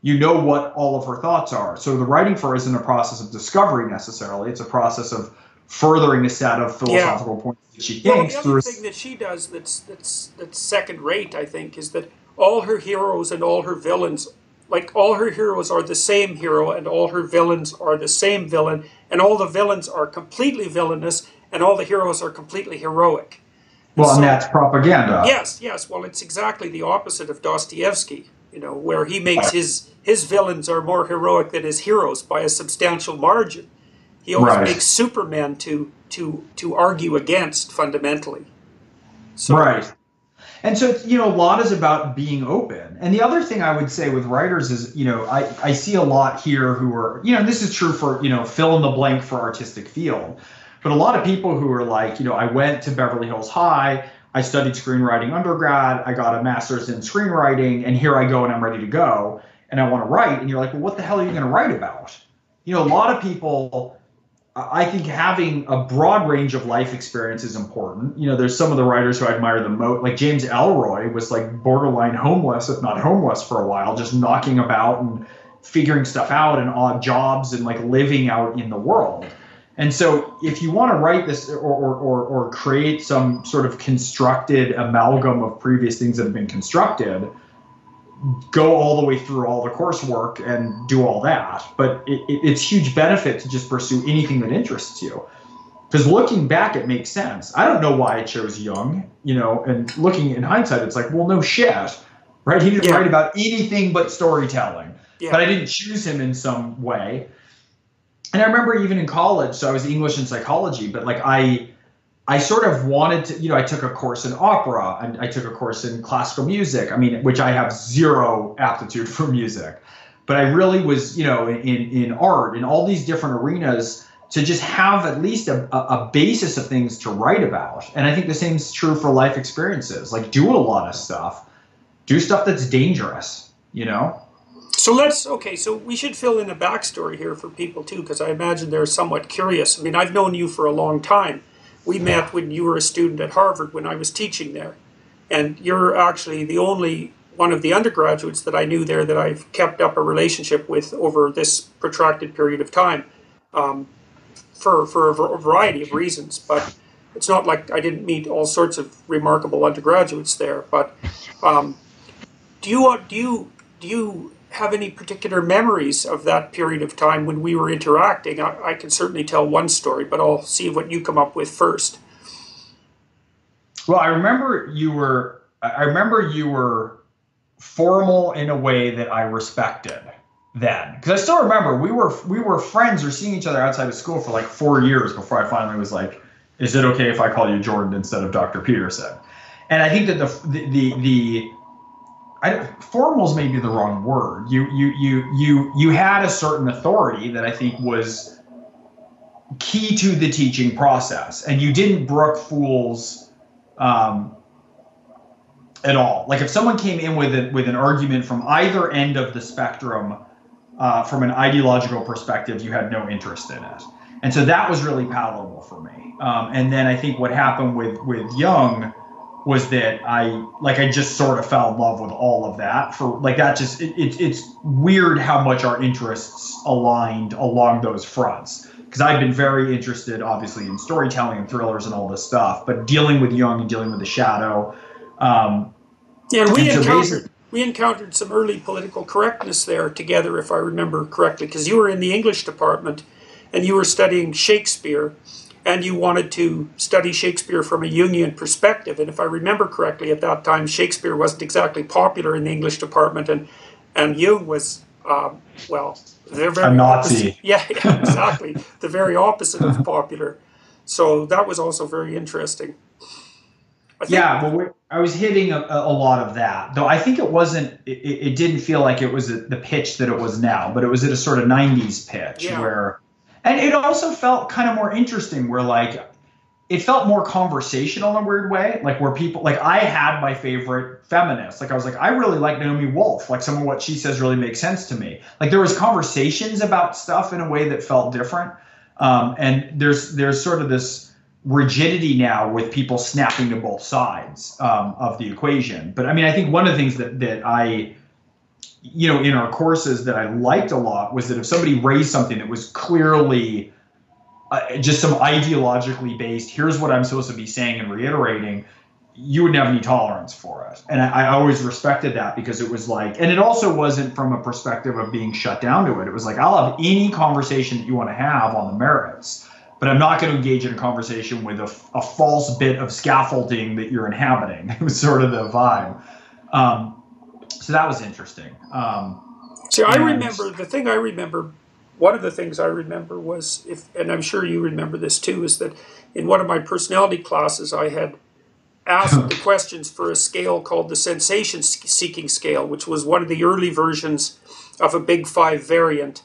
You know what all of her thoughts are. So the writing for her isn't a process of discovery necessarily. It's a process of furthering a set of philosophical points that she well, thinks the other thing that she does that's that's that's second rate, I think, is that all her heroes and all her villains, like all her heroes are the same hero, and all her villains are the same villain, and all the villains are completely villainous, and all the heroes are completely heroic. well, and that's propaganda. Yes, yes. Well, it's exactly the opposite of Dostoevsky. You know, where he makes his his villains are more heroic than his heroes by a substantial margin. He always Right. makes Superman to to to argue against fundamentally. So, Right. And so, you know, a lot is about being open. And the other thing I would say with writers is, you know, I, I see a lot here who are, you know, this is true for, you know, fill in the blank for artistic field. But a lot of people who are like, you know, I went to Beverly Hills High, I studied screenwriting undergrad, I got a master's in screenwriting, and here I go and I'm ready to go and I want to write. And you're like, well, what the hell are you going to write about? You know, a lot of people I think having a broad range of life experience is important. You know, there's some of the writers who I admire the most, like James Ellroy was like borderline homeless, if not homeless for a while, just knocking about and figuring stuff out and odd jobs and like living out in the world. And so if you want to write this or, or, or, or create some sort of constructed amalgam of previous things that have been constructed, go all the way through all the coursework and do all that. But it, it, it's huge benefit to just pursue anything that interests you. Because looking back, it makes sense. I don't know why I chose Jung, you know, and looking in hindsight, it's like, well, no shit, right? He didn't Yeah. write about anything but storytelling. Yeah. But I didn't choose him in some way. And I remember even in college, so I was English and psychology, but like I, I sort of wanted to, you know, I took a course in opera and I took a course in classical music. I mean, which I have zero aptitude for music, but I really was, you know, in in art in all these different arenas to just have at least a, a basis of things to write about. And I think the same is true for life experiences. Like do a lot of stuff, do stuff that's dangerous, you know. So let's okay. So we should fill in a backstory here for people too, because I imagine they're somewhat curious. I mean, I've known you for a long time we met when you were a student at Harvard when I was teaching there. And you're actually the only one of the undergraduates that I knew there that I've kept up a relationship with over this protracted period of time um, for, for a variety of reasons. But it's not like I didn't meet all sorts of remarkable undergraduates there. But um, do you do you do you have any particular memories of that period of time when we were interacting. I, I, can certainly tell one story, but I'll see what you come up with first. Well, I remember you were. I remember you were formal in a way that I respected then, because I still remember we were we were friends or seeing each other outside of school for like four years before I finally was like, "Is it okay if I call you Jordan instead of Dr. Peterson?" And I think that the the the, the I, formal is maybe the wrong word. You you you you you had a certain authority that I think was key to the teaching process, and you didn't brook fools um, at all. Like if someone came in with a, with an argument from either end of the spectrum, uh, from an ideological perspective, you had no interest in it, and so that was really palatable for me. Um, and then I think what happened with with Jung was that I like I just sort of fell in love with all of that for like that just it, it it's weird how much our interests aligned along those fronts. Because I've been very interested obviously in storytelling and thrillers and all this stuff but dealing with Jung and dealing with the shadow um, yeah we encountered we encountered some early political correctness there together if I remember correctly because you were in the English department and you were studying Shakespeare and you wanted to study Shakespeare from a Jungian perspective. And if I remember correctly, at that time, Shakespeare wasn't exactly popular in the English department, and and Jung was, uh, well, they're very a Nazi. Opposite. Yeah, yeah, exactly, the very opposite of popular. So that was also very interesting. yeah, well, I was hitting a, a, lot of that, though. I think it wasn't. It, it didn't feel like it was a, the pitch that it was now, but it was at a sort of '90s pitch yeah. where and it also felt kind of more interesting where like it felt more conversational in a weird way like where people like i had my favorite feminists like i was like i really like naomi wolf. Like some of what she says really makes sense to me. Like there was conversations about stuff in a way that felt different. Um, and there's there's sort of this rigidity now with people snapping to both sides um, of the equation. But i mean i think one of the things that that i you know, in our courses that I liked a lot was that if somebody raised something that was clearly uh, just some ideologically based, here's what I'm supposed to be saying and reiterating, you wouldn't have any tolerance for it. And I, I, always respected that because it was like, and it also wasn't from a perspective of being shut down to it. It was like, I'll have any conversation that you want to have on the merits, but I'm not going to engage in a conversation with a, a false bit of scaffolding that you're inhabiting. It was sort of the vibe. Um, so that was interesting. Um, See, I remember the thing I remember. One of the things I remember was if, and I'm sure you remember this too, is that in one of my personality classes I had asked the questions for a scale called the sensation seeking scale, which was one of the early versions of a Big Five variant.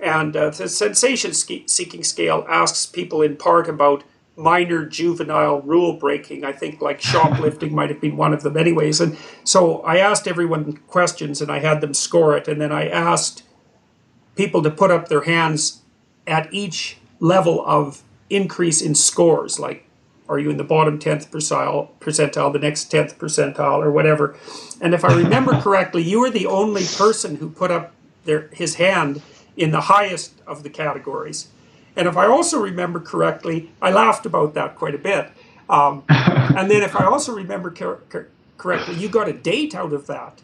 And uh, the sensation seeking scale asks people in part about minor juvenile rule breaking. I think like shoplifting might have been one of them, anyways. And so I asked everyone questions and I had them score it. And then I asked people to put up their hands at each level of increase in scores. Like, are you in the bottom 10th percentile, percentile, the next 10th percentile, or whatever? And if I remember correctly, you were the only person who put up their, his hand in the highest of the categories. And if I also remember correctly, I laughed about that quite a bit. Um, and then if I also remember cor- cor- correctly, you got a date out of that.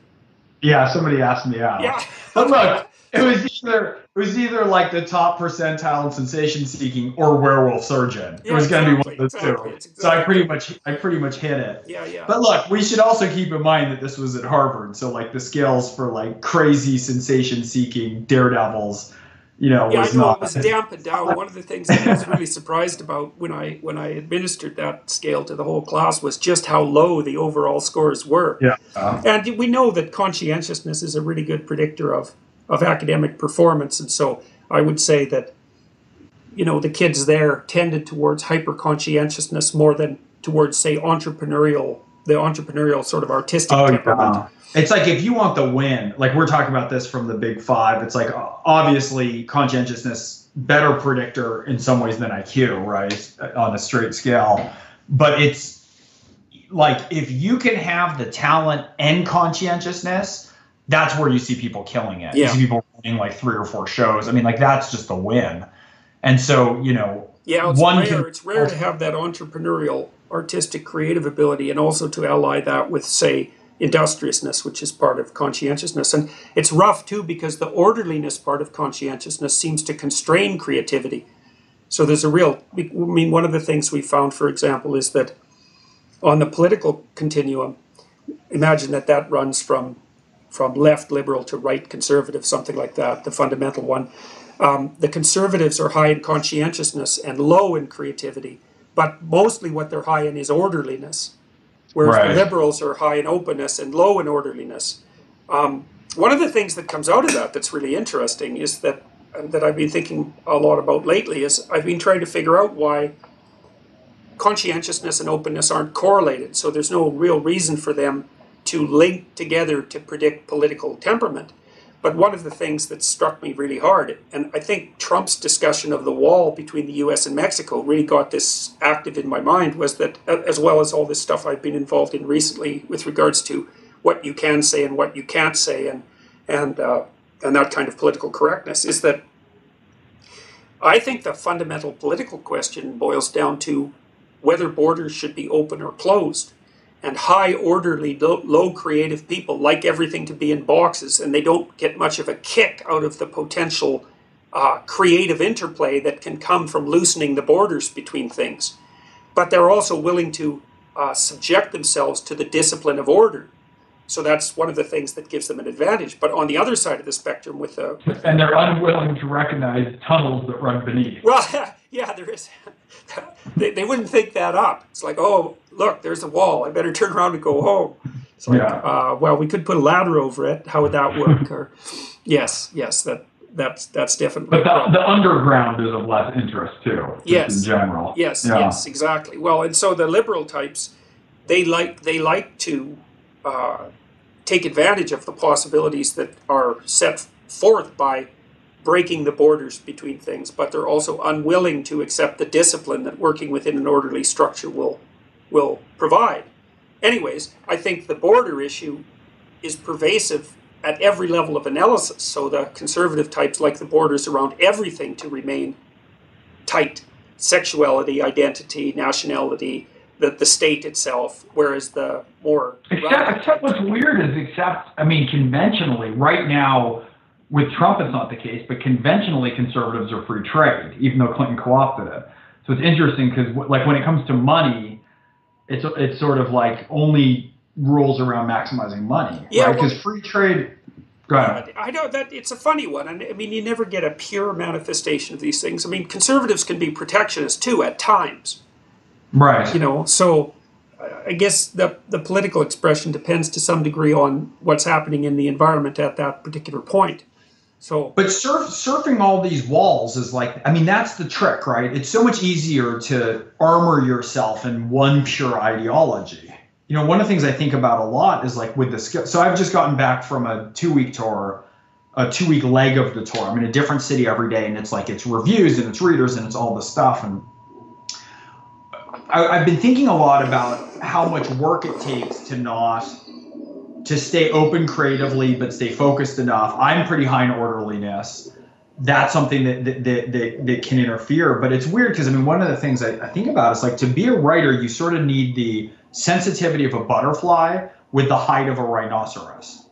Yeah, somebody asked me out. Yeah. But look, it was either it was either like the top percentile in sensation seeking or werewolf surgeon. Yeah, it was going to be one of the exactly, two. Exactly. So I pretty much I pretty much hit it. Yeah, yeah. But look, we should also keep in mind that this was at Harvard, so like the scales for like crazy sensation seeking daredevils you know, yeah, was I know not. it was dampened down. One of the things I was really surprised about when I when I administered that scale to the whole class was just how low the overall scores were. Yeah. And we know that conscientiousness is a really good predictor of of academic performance, and so I would say that you know the kids there tended towards hyper conscientiousness more than towards say entrepreneurial the entrepreneurial sort of artistic Oh, temperament. yeah. It's like if you want the win, like we're talking about this from the big five, it's like obviously conscientiousness better predictor in some ways than IQ, right? On a straight scale. But it's like if you can have the talent and conscientiousness, that's where you see people killing it. You see people winning like three or four shows. I mean, like that's just the win. And so, you know, Yeah, it's One rare. can- it's rare to have that entrepreneurial, artistic, creative ability, and also to ally that with, say, industriousness, which is part of conscientiousness. And it's rough too because the orderliness part of conscientiousness seems to constrain creativity. So there's a real. I mean, one of the things we found, for example, is that on the political continuum, imagine that that runs from from left liberal to right conservative, something like that, the fundamental one um, the conservatives are high in conscientiousness and low in creativity, but mostly what they're high in is orderliness, whereas Right. the liberals are high in openness and low in orderliness. Um, one of the things that comes out of that that's really interesting is that that I've been thinking a lot about lately is I've been trying to figure out why conscientiousness and openness aren't correlated. So there's no real reason for them to link together to predict political temperament. But one of the things that struck me really hard, and I think Trump's discussion of the wall between the US and Mexico really got this active in my mind, was that, as well as all this stuff I've been involved in recently with regards to what you can say and what you can't say, and, and, uh, and that kind of political correctness, is that I think the fundamental political question boils down to whether borders should be open or closed and high orderly low, low, creative people like everything to be in boxes and they don't get much of a kick out of the potential uh, creative interplay that can come from loosening the borders between things. But they're also willing to uh, subject themselves to the discipline of order. So that's one of the things that gives them an advantage. But on the other side of the spectrum with the with and they're unwilling to recognize tunnels that run beneath. well yeah there is they, they wouldn't think that up it's like oh look there's a wall i better turn around and go home it's like Yeah. uh, well we could put a ladder over it how would that work or yes yes that that's that's definitely But the, the underground is of less interest too, Yes. in general. Yes, Yeah. yes, exactly. Well, and so the liberal types, they like they like to uh, take advantage of the possibilities that are set forth by breaking the borders between things, but they're also unwilling to accept the discipline that working within an orderly structure will will provide. Anyways, I think the border issue is pervasive at every level of analysis. So the conservative types like the borders around everything to remain tight sexuality, identity, nationality, the, the state itself, whereas the more Except, except what's weird is, except, I mean, conventionally, right now, with Trump, it's not the case, but conventionally, conservatives are free trade, even though Clinton co opted it. So it's interesting because, like, when it comes to money, it's, it's sort of like only rules around maximizing money. Yeah, right? Because well- free trade. Go ahead. I know that it's a funny one, and I mean you never get a pure manifestation of these things. I mean conservatives can be protectionist too at times, Right. you know. So I guess the the political expression depends to some degree on what's happening in the environment at that particular point. So But surf, surfing all these walls is like, I mean, that's the trick, right? It's so much easier to armor yourself in one pure ideology. You know, one of the things I think about a lot is like with the skill. So I've just gotten back from a two week tour, a two week leg of the tour. I'm in a different city every day, and it's like it's reviews and it's readers and it's all this stuff. And I, I've been thinking a lot about how much work it takes to not to stay open creatively but stay focused enough. I'm pretty high in orderliness. That's something that that, that, that, that can interfere. But it's weird because I mean one of the things I, I think about is like to be a writer, you sort of need the sensitivity of a butterfly with the height of a rhinoceros.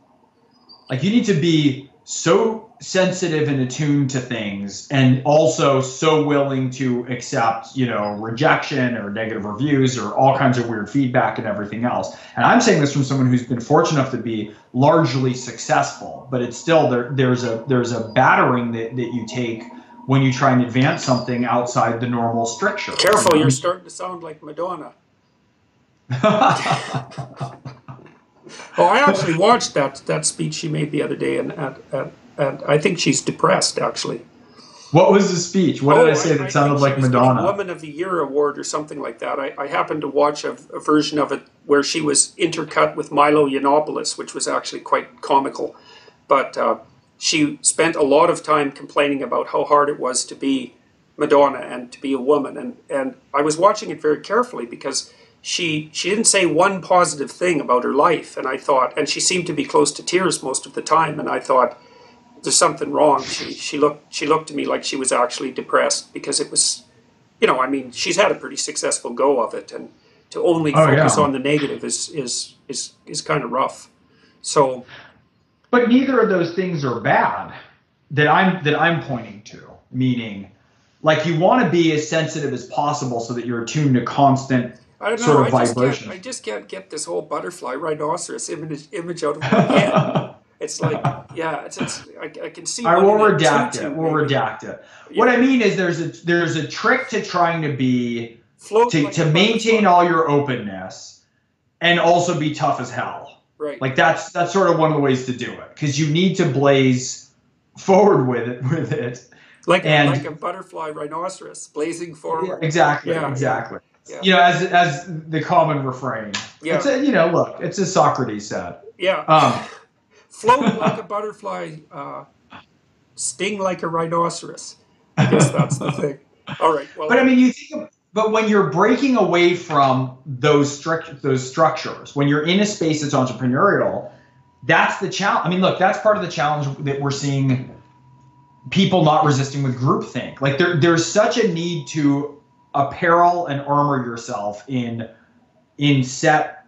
Like you need to be so sensitive and attuned to things and also so willing to accept you know rejection or negative reviews or all kinds of weird feedback and everything else and i'm saying this from someone who's been fortunate enough to be largely successful but it's still there there's a there's a battering that, that you take when you try and advance something outside the normal stricture Careful, you're starting to sound like Madonna. Oh, I actually watched that that speech she made the other day, and at, and, and I think she's depressed actually. what was the speech what did Oh, i say that think sounded like madonna Woman of the Year award or something like that. I, I happened to watch a, a version of it where she was intercut with Milo Yiannopoulos, which was actually quite comical. But uh, she spent a lot of time complaining about how hard it was to be Madonna and to be a woman. And, and I was watching it very carefully because she she didn't say one positive thing about her life. And I thought, and she seemed to be close to tears most of the time. And I thought, there's something wrong. She she looked she looked to me like she was actually depressed because it was, you know, I mean, she's had a pretty successful go of it, and to only Oh, focus yeah. on the negative is is is is kind of rough. So But neither of those things are bad that I'm that I'm pointing to. Meaning, like you want to be as sensitive as possible so that you're attuned to constant. I don't know. Sort of I just vibration. I just can't get this whole butterfly rhinoceros image image out of my head. It's like, yeah, it's, it's I, I can see. I will redact it. We'll redact it. What I mean is, there's a there's a trick to trying to be Float to, like to maintain all your openness, and also be tough as hell. right. Like that's that's sort of one of the ways to do it because you need to blaze forward with it with it. like a, and- like a butterfly rhinoceros blazing forward. Exactly. Yeah, exactly. yeah. You know, as as the common refrain. Yeah. It's a, you know, look, it's as Socrates said. Yeah. Um, Float like a butterfly, uh, sting like a rhinoceros. I guess that's the thing. All right. Well, but I mean, you think, of, but when you're breaking away from those strict those structures, when you're in a space that's entrepreneurial, that's the challenge. I mean, look, that's part of the challenge that we're seeing. People not resisting with groupthink. Like there, there's such a need to apparel and armor yourself in in set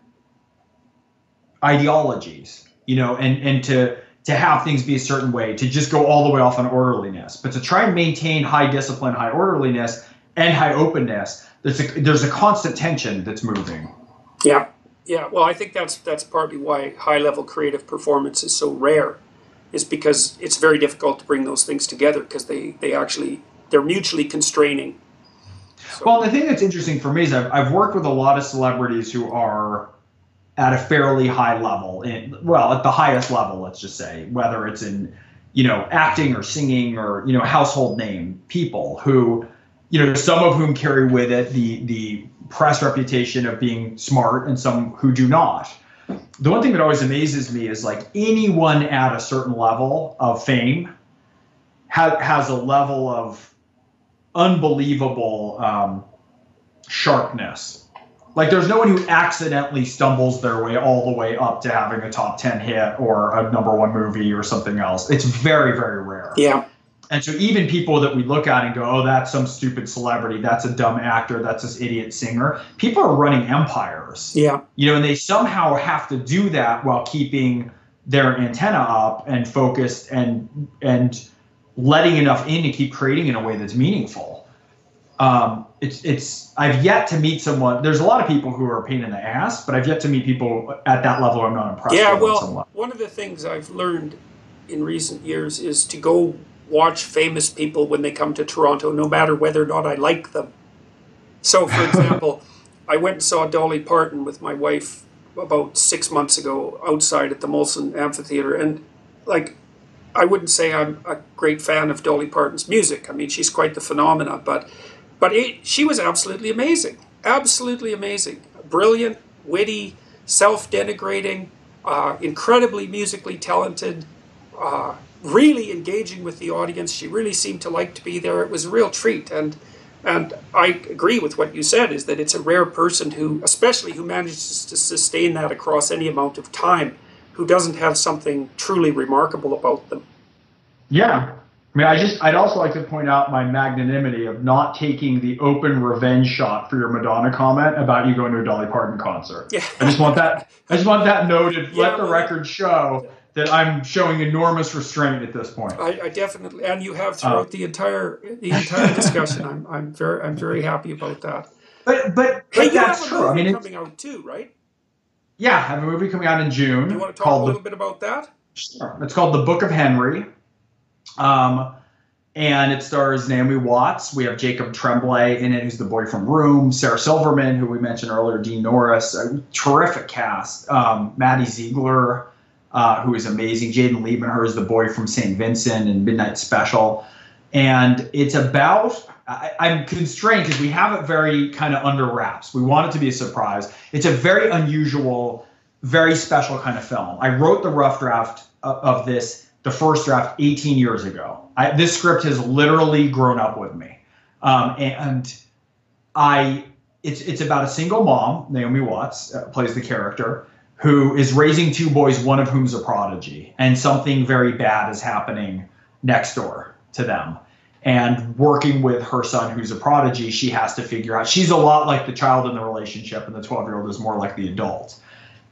ideologies, you know, and and to to have things be a certain way, to just go all the way off on orderliness, but to try and maintain high discipline, high orderliness, and high openness, there's a there's a constant tension that's moving. yeah, yeah. Well, I think that's that's partly why high level creative performance is so rare, is because it's very difficult to bring those things together because they they actually they're mutually constraining. So, Well, the thing that's interesting for me is I've, I've worked with a lot of celebrities who are at a fairly high level, in, well, at the highest level, let's just say, whether it's in, you know, acting or singing or, you know, household name people who, you know, some of whom carry with it the, the press reputation of being smart and some who do not. The one thing that always amazes me is like anyone at a certain level of fame ha- has a level of unbelievable um, sharpness. Like there's no one who accidentally stumbles their way all the way up to having a top 10 hit or a number one movie or something else. It's very, very rare. yeah, And so even people that we look at and go, oh, that's some stupid celebrity, that's a dumb actor, that's this idiot singer, people are running empires yeah, you know, and they somehow have to do that while keeping their antenna up and focused and and letting enough in to keep creating in a way that's meaningful. Um, it's it's I've yet to meet someone. There's a lot of people who are a pain in the ass, but I've yet to meet people at that level I'm not impressed yeah. with. on some Well, one of the things I've learned in recent years is to go watch famous people when they come to Toronto, no matter whether or not I like them. So, for example, I went and saw Dolly Parton with my wife about six months ago outside at the Molson Amphitheater, and like, I wouldn't say I'm a great fan of Dolly Parton's music. I mean, she's quite the phenomena, but but it, she was absolutely amazing, absolutely amazing, brilliant, witty, self-denigrating, uh, incredibly musically talented, uh, really engaging with the audience. She really seemed to like to be there. It was a real treat, and and I agree with what you said. Is that it's a rare person who, especially who manages to sustain that across any amount of time, who doesn't have something truly remarkable about them. Yeah. I mean, I just, I'd also like to point out my magnanimity of not taking the open revenge shot for your Madonna comment about you going to a Dolly Parton concert. Yeah. I just want that, I just want that noted. Yeah, Let the record show that I'm showing enormous restraint at this point. I, I definitely, and you have throughout uh, the entire the entire discussion. I'm I'm very I'm very happy about that. But but, but hey, that's true. I mean, coming out too, right? Yeah, I have a movie coming out in June. You want to talk a little the, bit about that? Sure. It's called The Book of Henry. Um, and it stars Naomi Watts. We have Jacob Tremblay in it, who's the boy from Room. Sarah Silverman, who we mentioned earlier, Dean Norris. A terrific cast. Um, Maddie Ziegler, uh, who is amazing. Jaeden Lieberher is the boy from St. Vincent and Midnight Special. And it's about, I, I'm constrained because we have it very kind of under wraps. We want it to be a surprise. It's a very unusual, very special kind of film. I wrote the rough draft of, of this the first draft 18 years ago. I, this script has literally grown up with me, um, and I it's it's about a single mom, Naomi Watts uh, plays the character, who is raising two boys, one of whom's a prodigy, and something very bad is happening next door to them. And working with her son, who's a prodigy, she has to figure out. She's a lot like the child in the relationship, and the 12 year old is more like the adult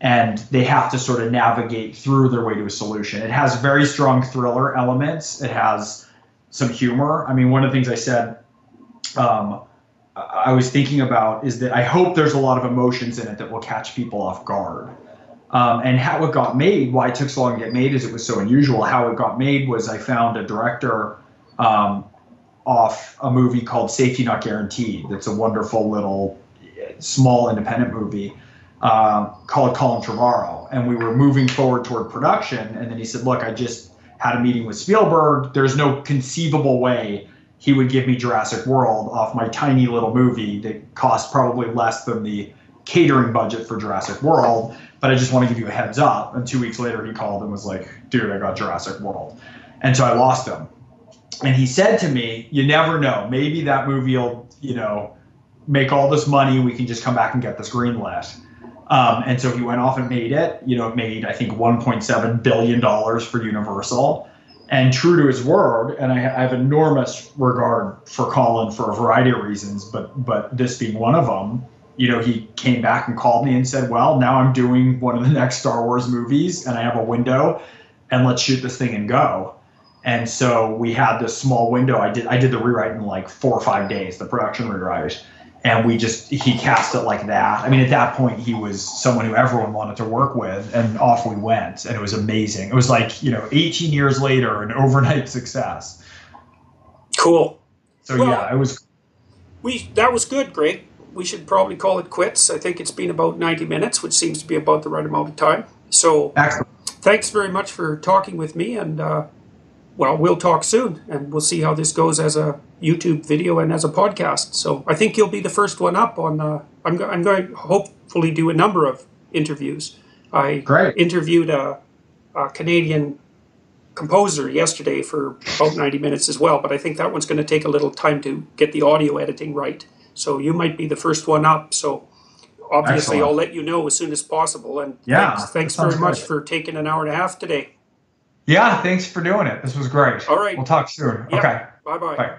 and they have to sort of navigate through their way to a solution. It has very strong thriller elements. It has some humor. I mean, one of the things I said um, I was thinking about is that I hope there's a lot of emotions in it that will catch people off guard. Um, and how it got made, why it took so long to get made, is it was so unusual. How it got made was I found a director um, off a movie called Safety Not Guaranteed. That's a wonderful little small independent movie uh, called Colin Trevorrow, and we were moving forward toward production. And then he said, "Look, I just had a meeting with Spielberg. There's no conceivable way he would give me Jurassic World off my tiny little movie that cost probably less than the catering budget for Jurassic World. But I just want to give you a heads up." And two weeks later, he called and was like, "Dude, I got Jurassic World," and so I lost him. And he said to me, "You never know. Maybe that movie will, you know." Make all this money, we can just come back and get this greenlit. Um, and so he went off and made it. You know, made I think 1.7 billion dollars for Universal, and true to his word. And I, I, have enormous regard for Colin for a variety of reasons, but but this being one of them. You know, he came back and called me and said, "Well, now I'm doing one of the next Star Wars movies, and I have a window, and let's shoot this thing and go." And so we had this small window. I did I did the rewrite in like four or five days, the production rewrite and we just he cast it like that. I mean, at that point, he was someone who everyone wanted to work with, and off we went, and it was amazing. It was like you know, 18 years later, an overnight success. Cool. So well, yeah, it was. We that was good, Gregg. We should probably call it quits. I think it's been about 90 minutes, which seems to be about the right amount of time. So, Excellent. thanks very much for talking with me, and uh, well, we'll talk soon, and we'll see how this goes as a YouTube video and as a podcast. So I think you'll be the first one up on. Uh, I'm, go- I'm going to hopefully do a number of interviews. I Great. interviewed a, a Canadian composer yesterday for about 90 minutes as well, but I think that one's going to take a little time to get the audio editing right. So you might be the first one up. So obviously, Excellent. I'll let you know as soon as possible. And yeah, thanks, thanks very much for taking an hour and a half today. Yeah, thanks for doing it. This was great. All right. We'll talk soon. Okay. Bye-bye. Bye.